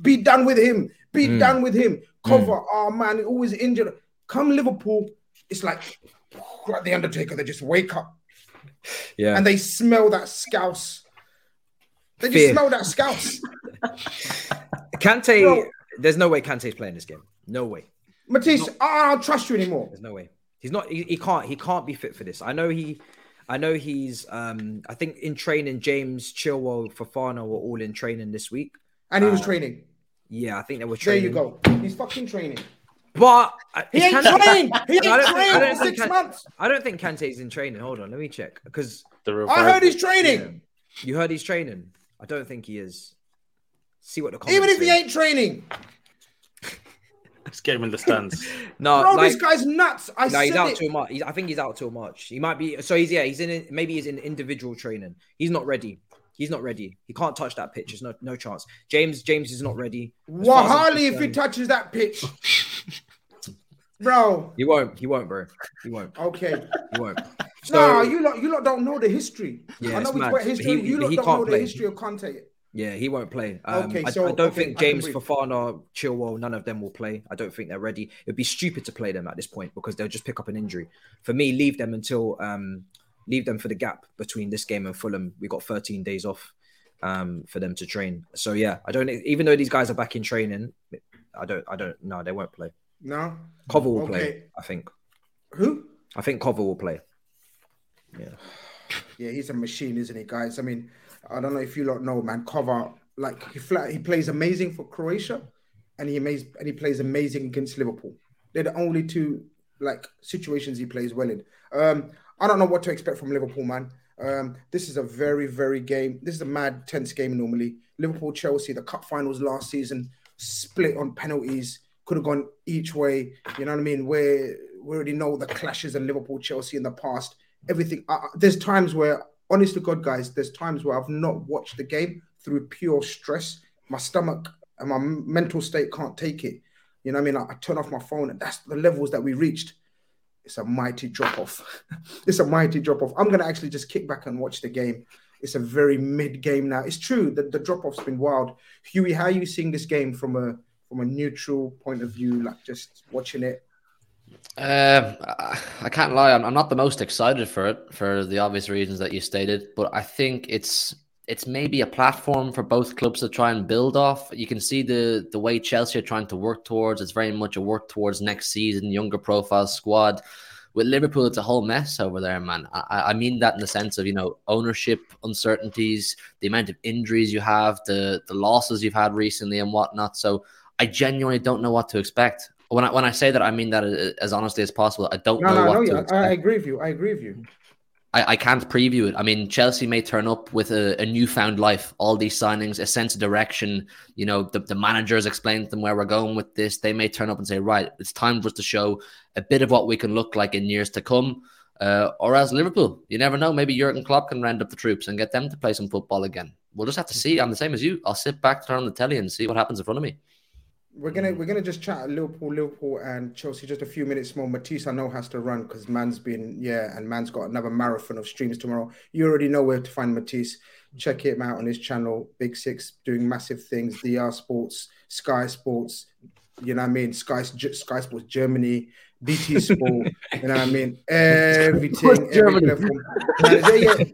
be done with him. Be mm. done with him. Kova, mm. oh man, always injured. Come Liverpool, it's like like the Undertaker. They just wake up yeah. And they smell that scouse. They just Fear. smell that scouse. Kante, there's no way Kante's playing this game. No way. Matisse, not, I don't trust you anymore. There's no way. He's not. He, he, can't. He can't be fit for this. I know he. I know he's. Um. I think in training, James Chilwell, Fofana were all in training this week, and he was uh, training. Yeah, I think they were training. There you go. He's fucking training. But uh, he ain't Kante, trained. He ain't trained for six Kante, months. I don't think Kante's in training. Hold on, let me check because I heard he's training. Yeah. You heard he's training. I don't think he is. See what the even if say. he ain't training. Let's get him in the stands. no, bro, like, this guy's nuts. I no, he's out it. till March. I think he's out till March. He might be. So he's yeah. He's in. Maybe he's in individual training. He's not ready. He's not ready. He can't touch that pitch. There's no no chance. James James is not ready. Wahali, if he touches that pitch, bro. He won't. He won't, bro. He won't. Okay. He won't. So, no, you lot, you lot don't know the history. Yeah, I know it's history. He, you lot don't know play. the history of Kante. Yeah, he won't play. Um, okay, so I, I don't okay, think James Fofana, Chilwell, none of them will play. I don't think they're ready. It'd be stupid to play them at this point because they'll just pick up an injury. For me, leave them until um, leave them for the gap between this game and Fulham. We got 13 days off um, for them to train. So yeah, I don't. Even though these guys are back in training, I don't. I don't. No, they won't play. No. Kova will okay. play. I think. Who? I think Kova will play. Yeah. Yeah, he's a machine, isn't he, guys? I mean, I don't know if you lot know, man. Kova like he flat, he plays amazing for Croatia, and he amazing and he plays amazing against Liverpool. They're the only two like situations he plays well in. Um, I don't know what to expect from Liverpool, man. Um, this is a very, very game. This is a mad, tense game normally. Liverpool, Chelsea, the cup finals last season, split on penalties, could have gone each way. You know what I mean? Where we already know the clashes in Liverpool, Chelsea in the past. Everything. There's times where, honest to God, guys, there's times where I've not watched the game through pure stress. My stomach and my mental state can't take it. You know what I mean? I, I turn off my phone, and that's the levels that we reached it's a mighty drop off. it's a mighty drop off. I'm to actually just kick back and watch the game. It's a very mid game now. It's true that the drop off's been wild. Huey, how are you seeing this game from a from a neutral point of view, like just watching it? Um, I can't lie. I'm, I'm not the most excited for it for the obvious reasons that you stated, but I think it's it's maybe a platform for both clubs to try and build off. You can see the the way Chelsea are trying to work towards. It's very much a work towards next season, younger profile squad. With Liverpool, it's a whole mess over there, man. I, I mean that in the sense of you know ownership uncertainties, the amount of injuries you have, the the losses you've had recently, and whatnot. So I genuinely don't know what to expect. When I when I say that, I mean that as honestly as possible. I don't no, know no, what no, to yeah, expect. I agree with you. I agree with you. I, I can't preview it. I mean, Chelsea may turn up with a, a newfound life, all these signings, a sense of direction. You know, the, the managers explain to them where we're going with this. They may turn up and say, right, it's time for us to show a bit of what we can look like in years to come. Uh, or as Liverpool, you never know. Maybe Jurgen Klopp can round up the troops and get them to play some football again. We'll just have to see. I'm the same as you. I'll sit back, turn on the telly, and see what happens in front of me. We're gonna mm. we're gonna just chat Liverpool, Liverpool and Chelsea just a few minutes more. Matisse I know has to run because man's been yeah, and man's got another marathon of streams tomorrow. You already know where to find Matisse. Check him out on his channel, Big Six, doing massive things. DR Sports, Sky Sports, you know what I mean? Sky Sky Sports Germany, BT Sport, you know what I mean? Everything, every man,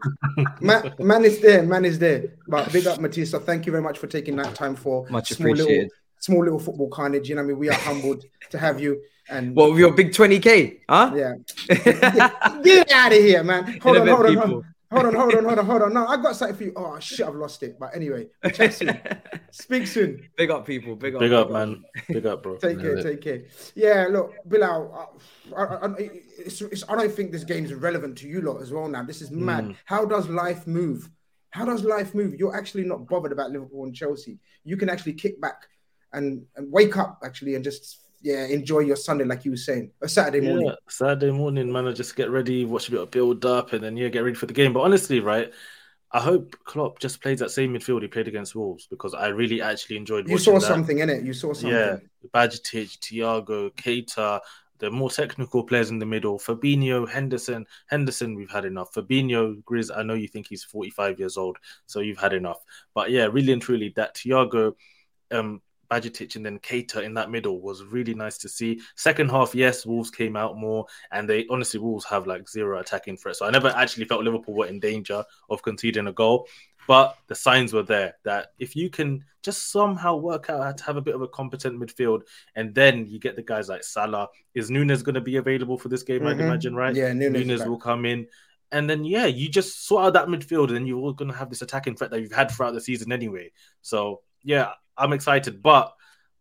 man, man is there, man is there. But big up Matisse. So thank you very much for taking that time for Much small little appreciated. Small little football Khanage. You know what I mean? We are humbled to have you. And What with your big 20k? Huh? yeah, get, get out of here, man. Hold on, hold on, hold on. Hold on, hold on, hold on, hold on. No, I got something for you. Oh shit, I've lost it. But anyway, we'll chat soon. Speak soon. Big up, people. Big up. Big up, man. Big up, bro. Take care, take care. Yeah, look, Bilal, I, I, I, it's, it's, I don't think this game is relevant to you lot as well now. This is mad. Mm. How does life move? How does life move? You're actually not bothered about Liverpool and Chelsea. You can actually kick back and, and wake up actually and just yeah enjoy your Sunday like you were saying, a Saturday morning. Yeah, Saturday morning, man. I just get ready, watch a bit of build up, and then yeah, get ready for the game. But honestly, right, I hope Klopp just plays that same midfield he played against Wolves because I really actually enjoyed. You saw that. something in it. You saw something. Yeah, Bajcetic, Thiago, Keita, the more technical players in the middle. Fabinho, Henderson. Henderson, we've had enough. Fabinho, Grizz, I know you think he's 45 years old, so you've had enough. But yeah, really and truly, that Thiago, um, Bajcetic, and then Keita in that middle was really nice to see. Second half, yes, Wolves came out more, and they honestly, Wolves have like zero attacking threat. So I never actually felt Liverpool were in danger of conceding a goal. But the signs were there that if you can just somehow work out how to have a bit of a competent midfield, and then you get the guys like Salah. Is Nunez going to be available for this game? I'd Mhm. imagine, right? Yeah, Nunez Nunez will come in. And then, yeah, you just sort out that midfield, and you're all going to have this attacking threat that you've had throughout the season anyway. So, yeah, I'm excited. But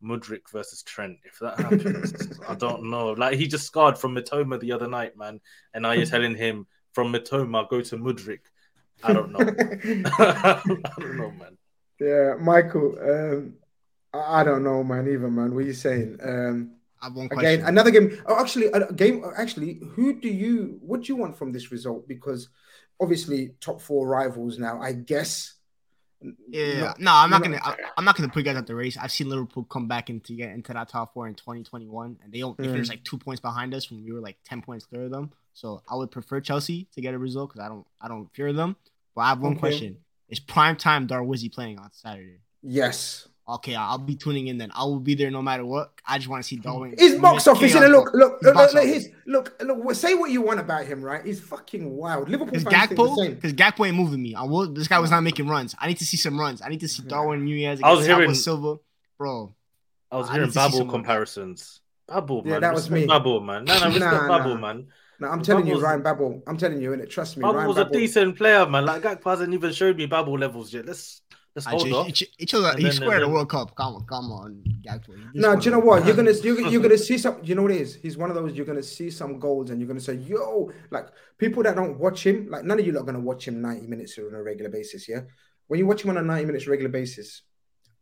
Mudryk versus Trent, if that happens, I don't know. Like, he just scarred from Mitoma the other night, man. And now you're telling him from Mitoma, go to Mudryk. I don't know. I don't know, man. Yeah, Michael. Um, I, I don't know, man. Either, man. What are you saying? Um, I have one again, question. another game. Oh, actually, a game. Actually, who do you? What do you want from this result? Because obviously, top four rivals now. I guess. Yeah, no, I'm not gonna. I, I'm not gonna put you guys at the race. I've seen Liverpool come back into get into that top four in 2021, and they don't. Mm. finished like two points behind us when we were like 10 points clear of them. So I would prefer Chelsea to get a result because I don't. I don't fear them. But I have one Okay. question: Is prime time Darwizzy playing on Saturday? Yes. Okay, I'll be tuning in then. I will be there no matter what. I just want to see Darwin. His box office, chaos, innit? Look, look, His look, look, his, look, look. Say what you want about him, right? He's fucking wild. Liverpool Because fans Gakpo, because Gakpo ain't moving me. I will. This guy was not making runs. I need to see some runs. I need to see Darwin Nunez. I was hearing- Silva, bro. I was I hearing need to Babel comparisons. Babel, man. Yeah, that was Respect me. Babel, man. No, no, respect Nah, Babel, man. No, I'm telling you, Ryan Babel. I'm telling you, innit? Trust me, Babel Ryan was a decent player, man. Like Gakpo hasn't even showed me Babel levels yet. Let's let's hold Actually, off. he, he, he, chose- And he then- squared and the World Cup. Come on, come on, Gakpo. You No, scored do you know what? You're gonna you're, gonna- you're gonna see some. You know what it is? He's one of those. You're gonna see some goals, and you're gonna say, "Yo!" Like people that don't watch him, like none of you lot are gonna watch him 90 minutes on a regular basis. Yeah, when you watch him on a 90 minutes regular basis,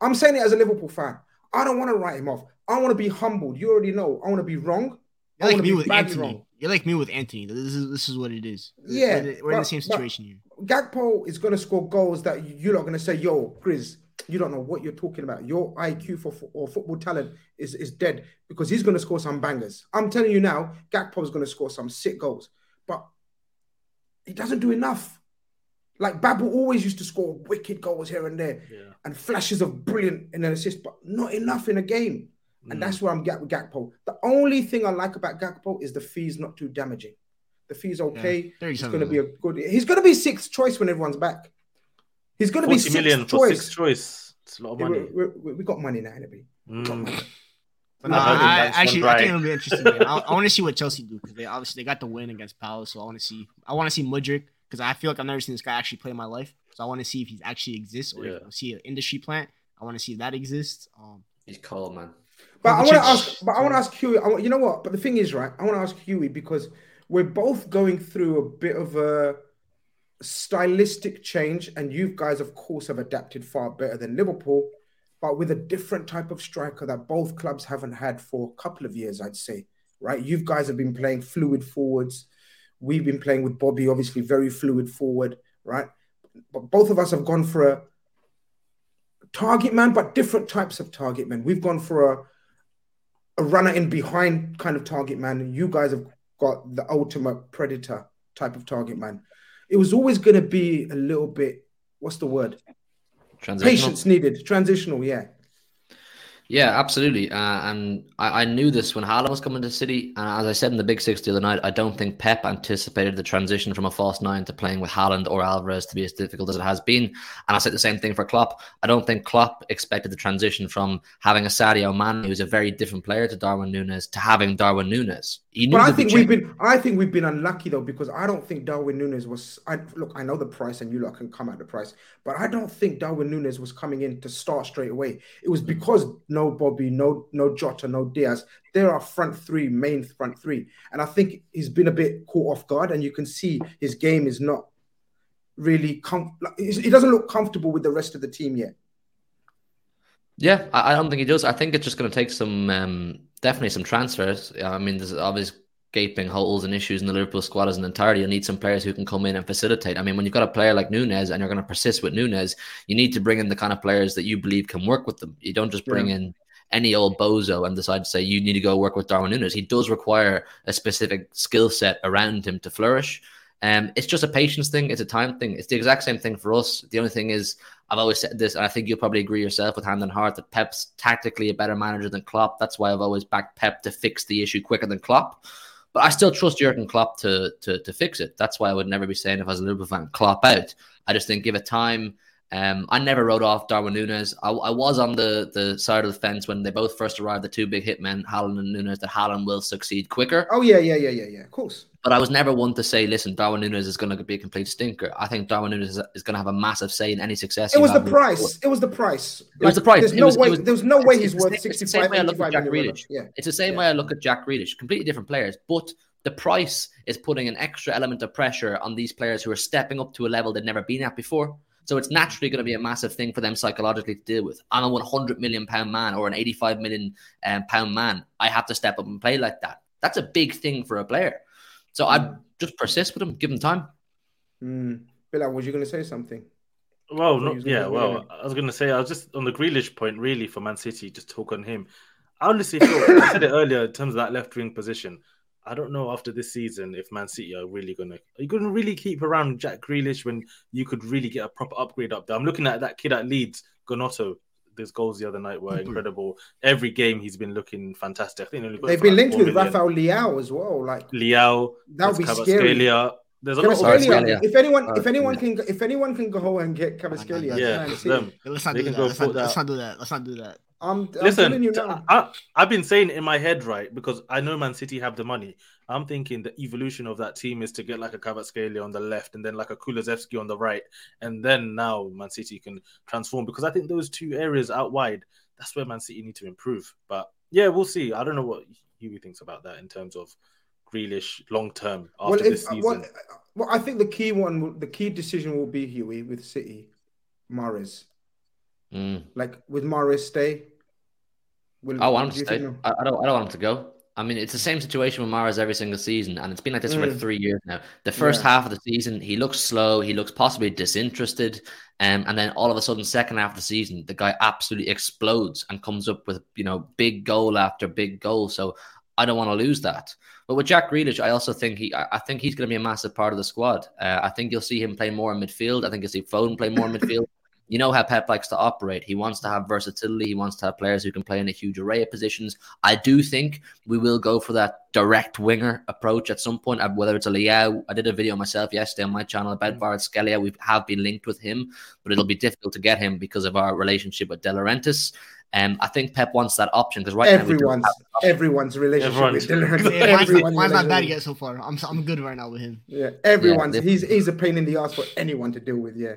I'm saying it as a Liverpool fan. I don't want to write him off. I want to be humbled. You already know. I want to be wrong. I You're want to me be with badly Antony. wrong. You're like me with Antony. This is this is what it is. Yeah, we're, we're in the same situation here. Gakpo is gonna score goals that you're not gonna say, "Yo, Grizz, you don't know what you're talking about. Your IQ for fo- or football talent is is dead because he's gonna score some bangers." I'm telling you now, Gakpo is gonna score some sick goals, but he doesn't do enough. Like Babel always used to score wicked goals here and there Yeah. and flashes of brilliant in an assist, but not enough in a game. And Mm. that's where I'm at with Gakpo. The only thing I like about Gakpo is the fee's not too damaging. The fee's okay. Yeah, He's going to be a good. He's going to be sixth choice when everyone's back. He's going to be sixth million for choice. sixth choice. It's a lot of Yeah, money. we, we, we got money now, innit? We got Mm. money. I no, I, actually, gone I think it'll be interesting. I, I want to see what Chelsea do because they obviously they got the win against Palace. So I want to see. I want to see Mudryk because I feel like I've never seen this guy actually play in my life. So I want to see if he actually exists or Yeah. if see an industry plant. I want to see if that exists. Um, He's cold, man. But I want to ask. But I want to ask Huey. I, you know what? But the thing is, right? I want to ask Huey because we're both going through a bit of a stylistic change, and you guys, of course, have adapted far better than Liverpool, but with a different type of striker that both clubs haven't had for a couple of years, I'd say. Right? You guys have been playing fluid forwards. We've been playing with Bobby, obviously very fluid forward, right? But both of us have gone for a target man, but different types of target men. We've gone for a a runner in behind kind of target man. You guys have got the ultimate predator type of target man. It was always going to be a little bit. What's the word? Patience needed. Transitional, yeah. Yeah, absolutely. Uh, and I, I, knew this when Haaland was coming to City. And as I said in the Big Six the other night, I don't think Pep anticipated the transition from a false nine to playing with Haaland or Alvarez to be as difficult as it has been. And I said the same thing for Klopp. I don't think Klopp expected the transition from having a Sadio Mane, who's a very different player to Darwin Nunez, to having Darwin Nunez. But I think we've been, I think we've been unlucky though because I don't think Darwin Nunez was. I look, I know the price, and you lot can come at the price, but I don't think Darwin Nunez was coming in to start straight away. It was because no Bobby, no no Jota, no Diaz. There are front three, main front three, and I think he's been a bit caught off guard, and you can see his game is not really com- he doesn't look comfortable with the rest of the team yet. Yeah, I, don't think he does. I think it's just going to take some, um, definitely some transfers. I mean, there's obvious gaping holes and issues in the Liverpool squad as an entirety. You need some players who can come in and facilitate. I mean, when you've got a player like Nunez and you're going to persist with Nunez, you need to bring in the kind of players that you believe can work with them. You don't just bring yeah. in any old bozo and decide to say you need to go work with Darwin Nunez. He does require a specific skill set around him to flourish. Um, it's just a patience thing. It's a time thing. It's the exact same thing for us. The only thing is, I've always said this, and I think you'll probably agree yourself with hand and heart that Pep's tactically a better manager than Klopp. That's why I've always backed Pep to fix the issue quicker than Klopp. But I still trust Jurgen Klopp to to to fix it. That's why I would never be saying if I was a Liverpool fan, Klopp out. I just think give it time. Um, I never wrote off Darwin Nunez. I, I, was on the, the side of the fence when they both first arrived, the two big hitmen, Haaland and Nunez, that Haaland will succeed quicker. Oh, yeah, yeah, yeah, yeah, yeah, of course. But I was never one to say, listen, Darwin Nunez is going to be a complete stinker. I think Darwin Nunez is, is going to have a massive say in any success. It was the price. It was the price. It was the price. There's no was, way. Was, there's no way he's worth 65 way I look at Jack Grealish. Yeah. It's the same yeah. way I look at Jack Grealish. Completely different players, but the price is putting an extra element of pressure on these players who are stepping up to a level they've never been at before. So it's naturally going to be a massive thing for them psychologically to deal with. I'm a 100 million pound man or an 85 million um, pound man. I have to step up and play like that. That's a big thing for a player. So I mm. just persist with him, give him time. Mm. Bilal, was you going to say something? Well, not, yeah. Well, I was going to say I was just on the Grealish point, really, for Man City. Just talk on him. I honestly feel I said it earlier in terms of that left wing position. I don't know after this season if Man City are really gonna are you gonna really keep around Jack Grealish when you could really get a proper upgrade up there. I'm looking at that kid at Leeds, Gnonto. Those goals the other night were mm-hmm. incredible. Every game he's been looking fantastic. They've been linked with Rafael Leao as well. Like Leao, that would be scary. There's a lot of If anyone, if anyone can, if anyone can go and get Kvaratskhelia, yeah, let's not do that. Let's not, let's not do that. Let's not do that. I'm, I'm Listen, you I, have been saying in my head, right, because I know Man City have the money. I'm thinking the evolution of that team is to get like a Kvaratskhelia on the left and then like a Kulusevski on the right. And then now Man City can transform because I think those two areas out wide, that's where Man City need to improve. But yeah, we'll see. I don't know what Huey thinks about that in terms of Grealish long term after well, if, this season. Well, well, I think the key one, the key decision will be Huey with City, Mahrez. Mm. Like with Mahrez stay, Will, I want him to stay. I, I, don't. I don't want him to go. I mean, it's the same situation with Mahrez every single season, and it's been like this mm. for like three years now. The first yeah. half of the season, he looks slow. He looks possibly disinterested, um, and then all of a sudden, second half of the season, the guy absolutely explodes and comes up with you know big goal after big goal. So I don't want to lose that. But with Jack Grealish, I also think he, I think he's going to be a massive part of the squad. Uh, I think you'll see him play more in midfield. I think you'll see Foden play more in midfield you know how Pep likes to operate. He wants to have versatility. He wants to have players who can play in a huge array of positions. I do think we will go for that direct winger approach at some point, uh, whether it's a Leao. I did a video myself yesterday on my channel about Kvaratskhelia. We have been linked with him, but it'll be difficult to get him because of our relationship with De Laurentiis. Um, I think Pep wants that option because right everyone's now everyone's relationship everyone's. with Dylan. Yeah, everyone's mine's not bad yet so far. I'm I'm good right now with him. Yeah, everyone's yeah, he's he's a pain in the ass for anyone to deal with. Yeah.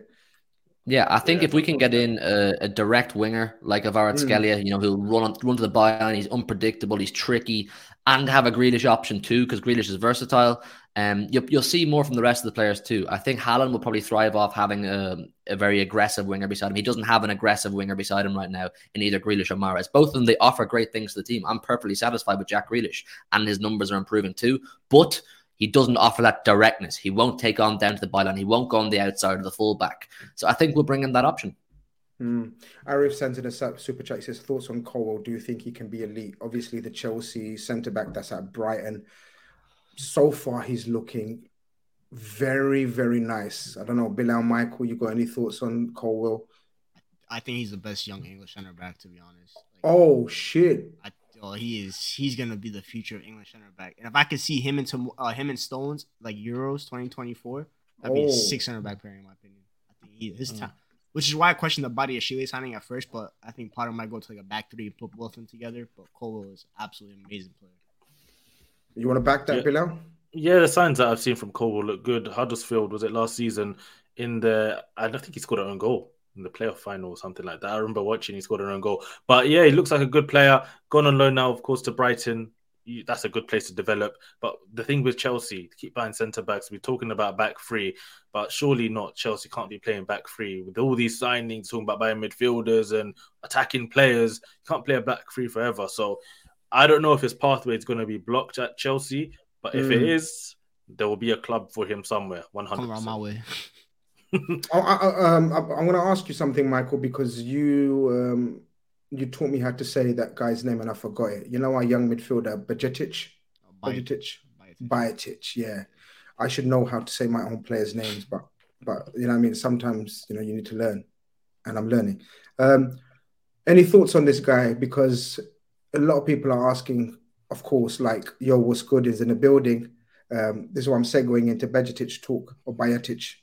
Yeah, I think yeah, if we can get in a, a direct winger like Avarat mm. you know, who'll run on, run to the byline, he's unpredictable, he's tricky, and have a Grealish option too, because Grealish is versatile. Um, you'll, you'll see more from the rest of the players too. I think Haaland will probably thrive off having a, a very aggressive winger beside him. He doesn't have an aggressive winger beside him right now in either Grealish or Mahrez. Both of them, they offer great things to the team. I'm perfectly satisfied with Jack Grealish, and his numbers are improving too. But he doesn't offer that directness. He won't take on down to the byline. He won't go on the outside of the fullback. So I think we'll bring in that option. Mm. Arif sends in a super chat. He says, Thoughts on Colwill? Do you think he can be elite? Obviously, the Chelsea centre back that's at Brighton. So far, he's looking very, very nice. I don't know, Bilal Michael, you got any thoughts on Colwill? I think he's the best young English centre back, to be honest. Like, oh, shit. I well, he is. He's gonna be the future of English center back. And if I could see him into uh, him and Stones like Euros 2024, that'd oh. be a six center back pairing in my opinion. I think he, his mm. time, which is why I questioned the body of Badiashile signing at first, but I think Potter might go to like a back three and put both of them together. But Colwill is absolutely amazing player. You want to back that, yeah. Bilal? Yeah, the signs that I've seen from Colwill look good. Huddersfield was it last season in the? I don't think he scored an own goal in the playoff final or something like that. I remember watching he scored an own goal. But yeah, he looks like a good player. Gone on loan now, of course, to Brighton. That's a good place to develop. But the thing with Chelsea, keep buying centre backs. We're talking about back three, but surely not. Chelsea can't be playing back three with all these signings, talking about buying midfielders and attacking players. You can't play a back three forever. So I don't know if his pathway is going to be blocked at Chelsea, but if mm. it is, there will be a club for him somewhere. One hundred. Come around my way. I, I, um, am going to ask you something, Michael, because you um, you taught me how to say that guy's name and I forgot it. You know our young midfielder, Bajcetic? Bajcetic? Bajcetic, yeah. I should know how to say my own players' names, but but you know I mean sometimes you know you need to learn and I'm learning. Um, any thoughts on this guy? Because a lot of people are asking, of course, like, yo, what's good is in the building. Um, this is why I'm segueing into Bajcetic talk or Bajcetic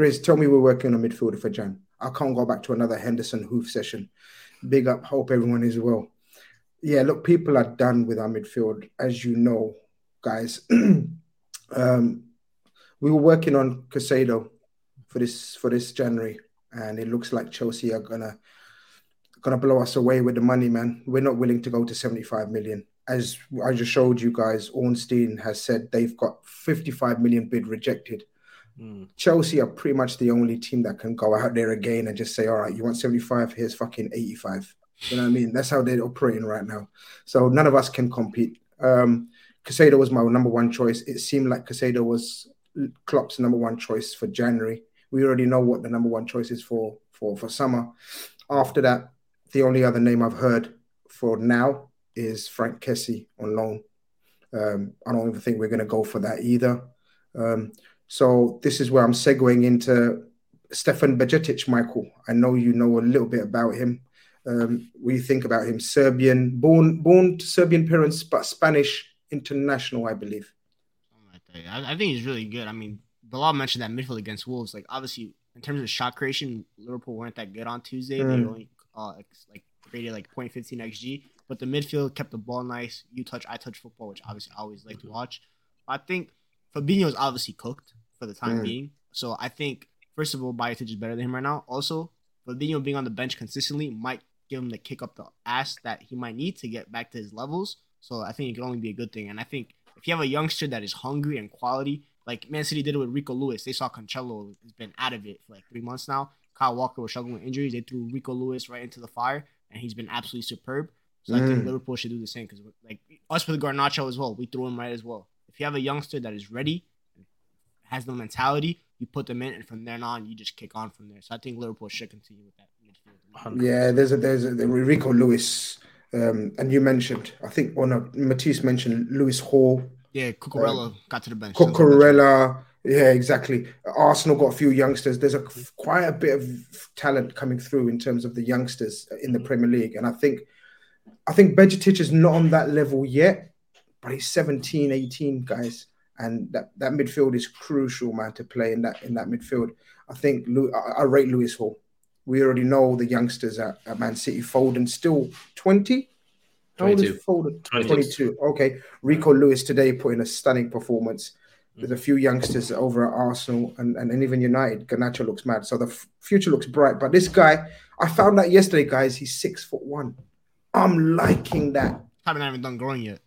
Chris, tell me we're working on a midfielder for Jan. I can't go back to another Henderson hoof session. Big up. Hope everyone is well. Yeah, look, people are done with our midfield, as you know, guys. um, we were working on Caicedo for this for this January, and it looks like Chelsea are gonna gonna blow us away with the money, man. We're not willing to go to 75 million. As I just showed you guys, Ornstein has said they've got 55 million bid rejected. Mm. Chelsea are pretty much the only team that can go out there again and just say, all right, you want 75, here's fucking 85. You know what I mean? That's how they're operating right now. So none of us can compete. Um, Caicedo was my number one choice. It seemed like Caicedo was Klopp's number one choice for January. We already know what the number one choice is for for for summer. After that, the only other name I've heard for now is Franck Kessie on loan. Um, I don't even think we're going to go for that either. Um, so this is where I'm segueing into Stefan Bajcetic, Michael. I know you know a little bit about him. Um, what do you think about him? Serbian, born born to Serbian parents, but Spanish international, I believe. I, think he's really good. I mean, Bilal mentioned that midfield against Wolves. Like obviously, in terms of shot creation, Liverpool weren't that good on Tuesday. Mm. They only uh, like created like 0.15 xg, but the midfield kept the ball nice. You touch, I touch football, which obviously I always like to watch. I think Fabinho is obviously cooked for the time mm. being. So I think first of all, Bajcetic is better than him right now. Also, Fabinho being on the bench consistently might give him the kick up the ass that he might need to get back to his levels. So I think it can only be a good thing. And I think if you have a youngster that is hungry and quality, like Man City did it with Rico Lewis, they saw Cancelo has been out of it for like three months now. Kyle Walker was struggling with injuries. They threw Rico Lewis right into the fire, and he's been absolutely superb. So mm. I think mm. Liverpool should do the same because, like us with Garnacho as well, we threw him right as well. If you have a youngster that is ready has the mentality, you put them in, and from then on, you just kick on from there. So I think Liverpool should continue with that midfield. Yeah, there's a there's a Rico Lewis, um, and you mentioned I think one of Matisse mentioned Lewis Hall. Yeah, Cucurella um, got to the bench. Cucurella, yeah, exactly. Arsenal got a few youngsters. There's a quite a bit of talent coming through in terms of the youngsters in the Premier League, and I think I think Bajcetic is not on that level yet, but he's 17, 18, guys and that, that midfield is crucial, man, to play in that in that midfield. I think I, I rate Lewis Hall. We already know the youngsters at, at Man City. Foden still twenty. How old is Foden? 22. 22. Okay. Rico Lewis today put in a stunning performance. Mm. There's a few youngsters over at Arsenal and, and, and even United. Garnacho looks mad. So the f- future looks bright. But this guy, I found out yesterday, guys, he's six foot one. I'm liking that. Haven't even done growing yet.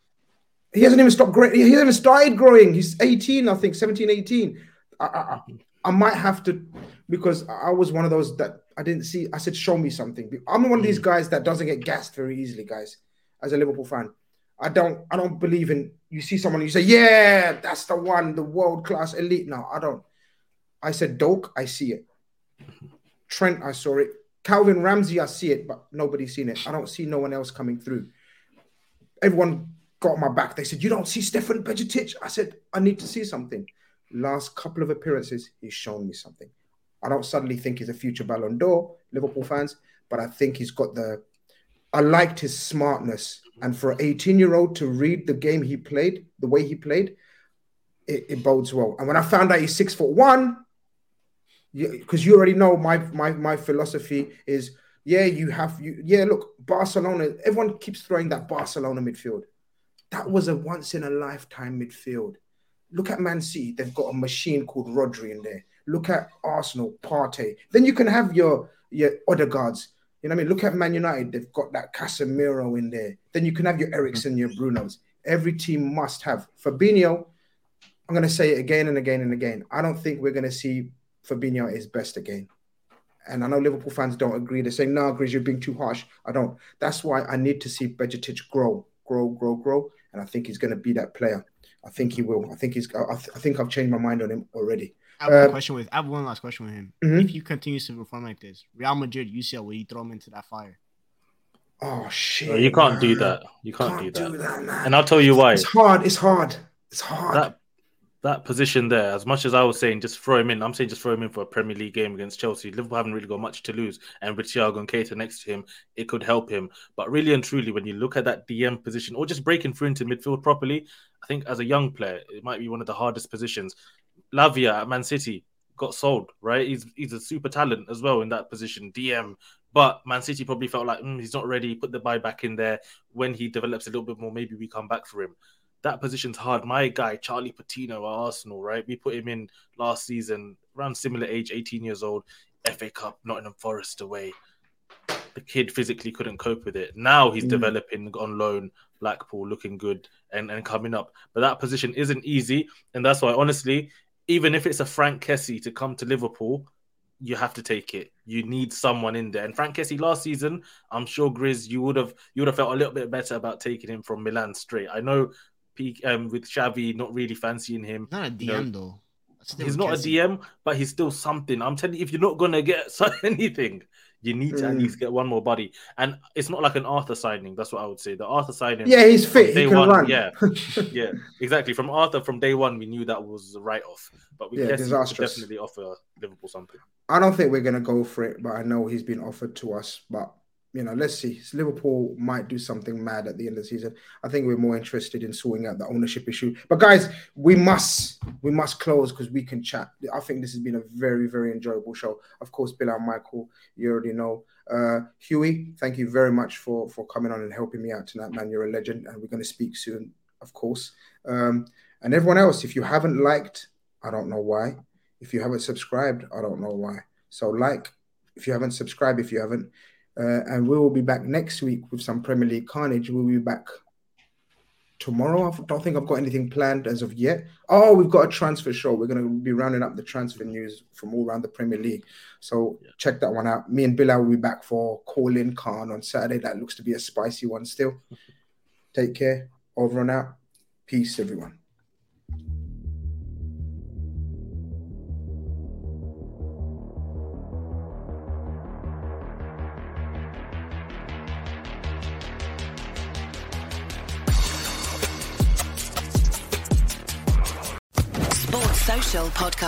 He hasn't even stopped growing. He hasn't even started growing. He's 18, I think, 17, 18. I, I, I might have to, because I was one of those that I didn't see. I said, show me something. I'm one of these mm. guys that doesn't get gassed very easily, guys, as a Liverpool fan. I don't I don't believe in you see someone you say, yeah, that's the one, the world class elite. No, I don't. I said Doak, I see it. Trent, I saw it. Calvin Ramsay, I see it, but nobody's seen it. I don't see no one else coming through. Everyone got my back. They said, You don't see Stefan Bajcetic? I said, I need to see something. Last couple of appearances, he's shown me something. I don't suddenly think he's a future Ballon d'Or, Liverpool fans, but I think he's got the I liked his smartness. And for an 18 year old to read the game he played, the way he played, it, it bodes well. And when I found out he's six foot one, because you, you already know my, my my philosophy is yeah, you have you yeah, look, Barcelona, everyone keeps throwing that Barcelona midfield. That was a once in a lifetime midfield. Look at Man City, they've got a machine called Rodri in there. Look at Arsenal, Partey. Then you can have your your Odegaards. You know what I mean? Look at Man United. They've got that Casemiro in there. Then you can have your Eriksen, your Brunos. Every team must have. Fabinho, I'm going to say it again and again and again. I don't think we're going to see Fabinho at his best again. And I know Liverpool fans don't agree. They're saying, no, Grizz, you're being too harsh. I don't. That's why I need to see Bajcetic grow, grow, grow, grow. And I think he's going to be that player. I think he will. I think he's. I, th- I think I've changed my mind on him already. I have uh, question with. I have one last question with him. Mm-hmm. If he continues to perform like this, Real Madrid, UCL, will you throw him into that fire? Oh shit! No, you can't man. do that. You can't, can't do, that. do that. and I'll tell you why. It's hard. It's hard. It's hard. That that position there, as much as I was saying, just throw him in. I'm saying just throw him in for a Premier League game against Chelsea. Liverpool haven't really got much to lose, and with Thiago and Keita next to him, it could help him. But really and truly, when you look at that DM position, or just breaking through into midfield properly, I think as a young player, it might be one of the hardest positions. Lavia at Man City, got sold, right? He's he's a super talent as well in that position, DM. But Man City probably felt like mm, he's not ready. Put the buy back in there. When he develops a little bit more, maybe we come back for him. That position's hard. My guy Charlie Patino at Arsenal, right? We put him in last season, around similar age, 18 years old, FA Cup, Nottingham Forest away. The kid physically couldn't cope with it. Now he's mm. developing on loan, Blackpool, looking good and, and coming up. But that position isn't easy. And that's why, honestly, even if it's a Franck Kessie to come to Liverpool, you have to take it. You need someone in there. And Franck Kessie last season, I'm sure Grizz, you would have you would have felt a little bit better about taking him from Milan straight. I know um, with Xavi not really fancying him. Not a DM you know, though. He's not a DM, but he's still something. I'm telling you, if you're not gonna get anything, you need to mm. at least get one more body. And it's not like an Arthur signing. That's what I would say. The Arthur signing. Yeah, he's fit. He can one, run. Yeah, yeah, exactly. From Arthur, from day one, we knew that was a write off. But we yeah, definitely offer Liverpool something. I don't think we're gonna go for it, but I know he's been offered to us. But you know, let's see. Liverpool might do something mad at the end of the season. I think we're more interested in sorting out the ownership issue. But guys, we must we must close because we can chat. I think this has been a very very enjoyable show. Of course, Bill and Michael, you already know. Uh, Huey, thank you very much for for coming on and helping me out tonight, man. You're a legend, and we're going to speak soon, of course. Um, and everyone else, if you haven't liked, I don't know why. If you haven't subscribed, I don't know why. So like, if you haven't subscribed, if you haven't uh, and we will be back next week with some Premier League Khanage. We'll be back tomorrow. I don't think I've got anything planned as of yet. Oh, we've got a transfer show. We're going to be rounding up the transfer news from all around the Premier League. So yeah. check that one out. Me and Bilal will be back for Call In Khan on Saturday. That looks to be a spicy one still. Take care. Over and out. Peace, everyone.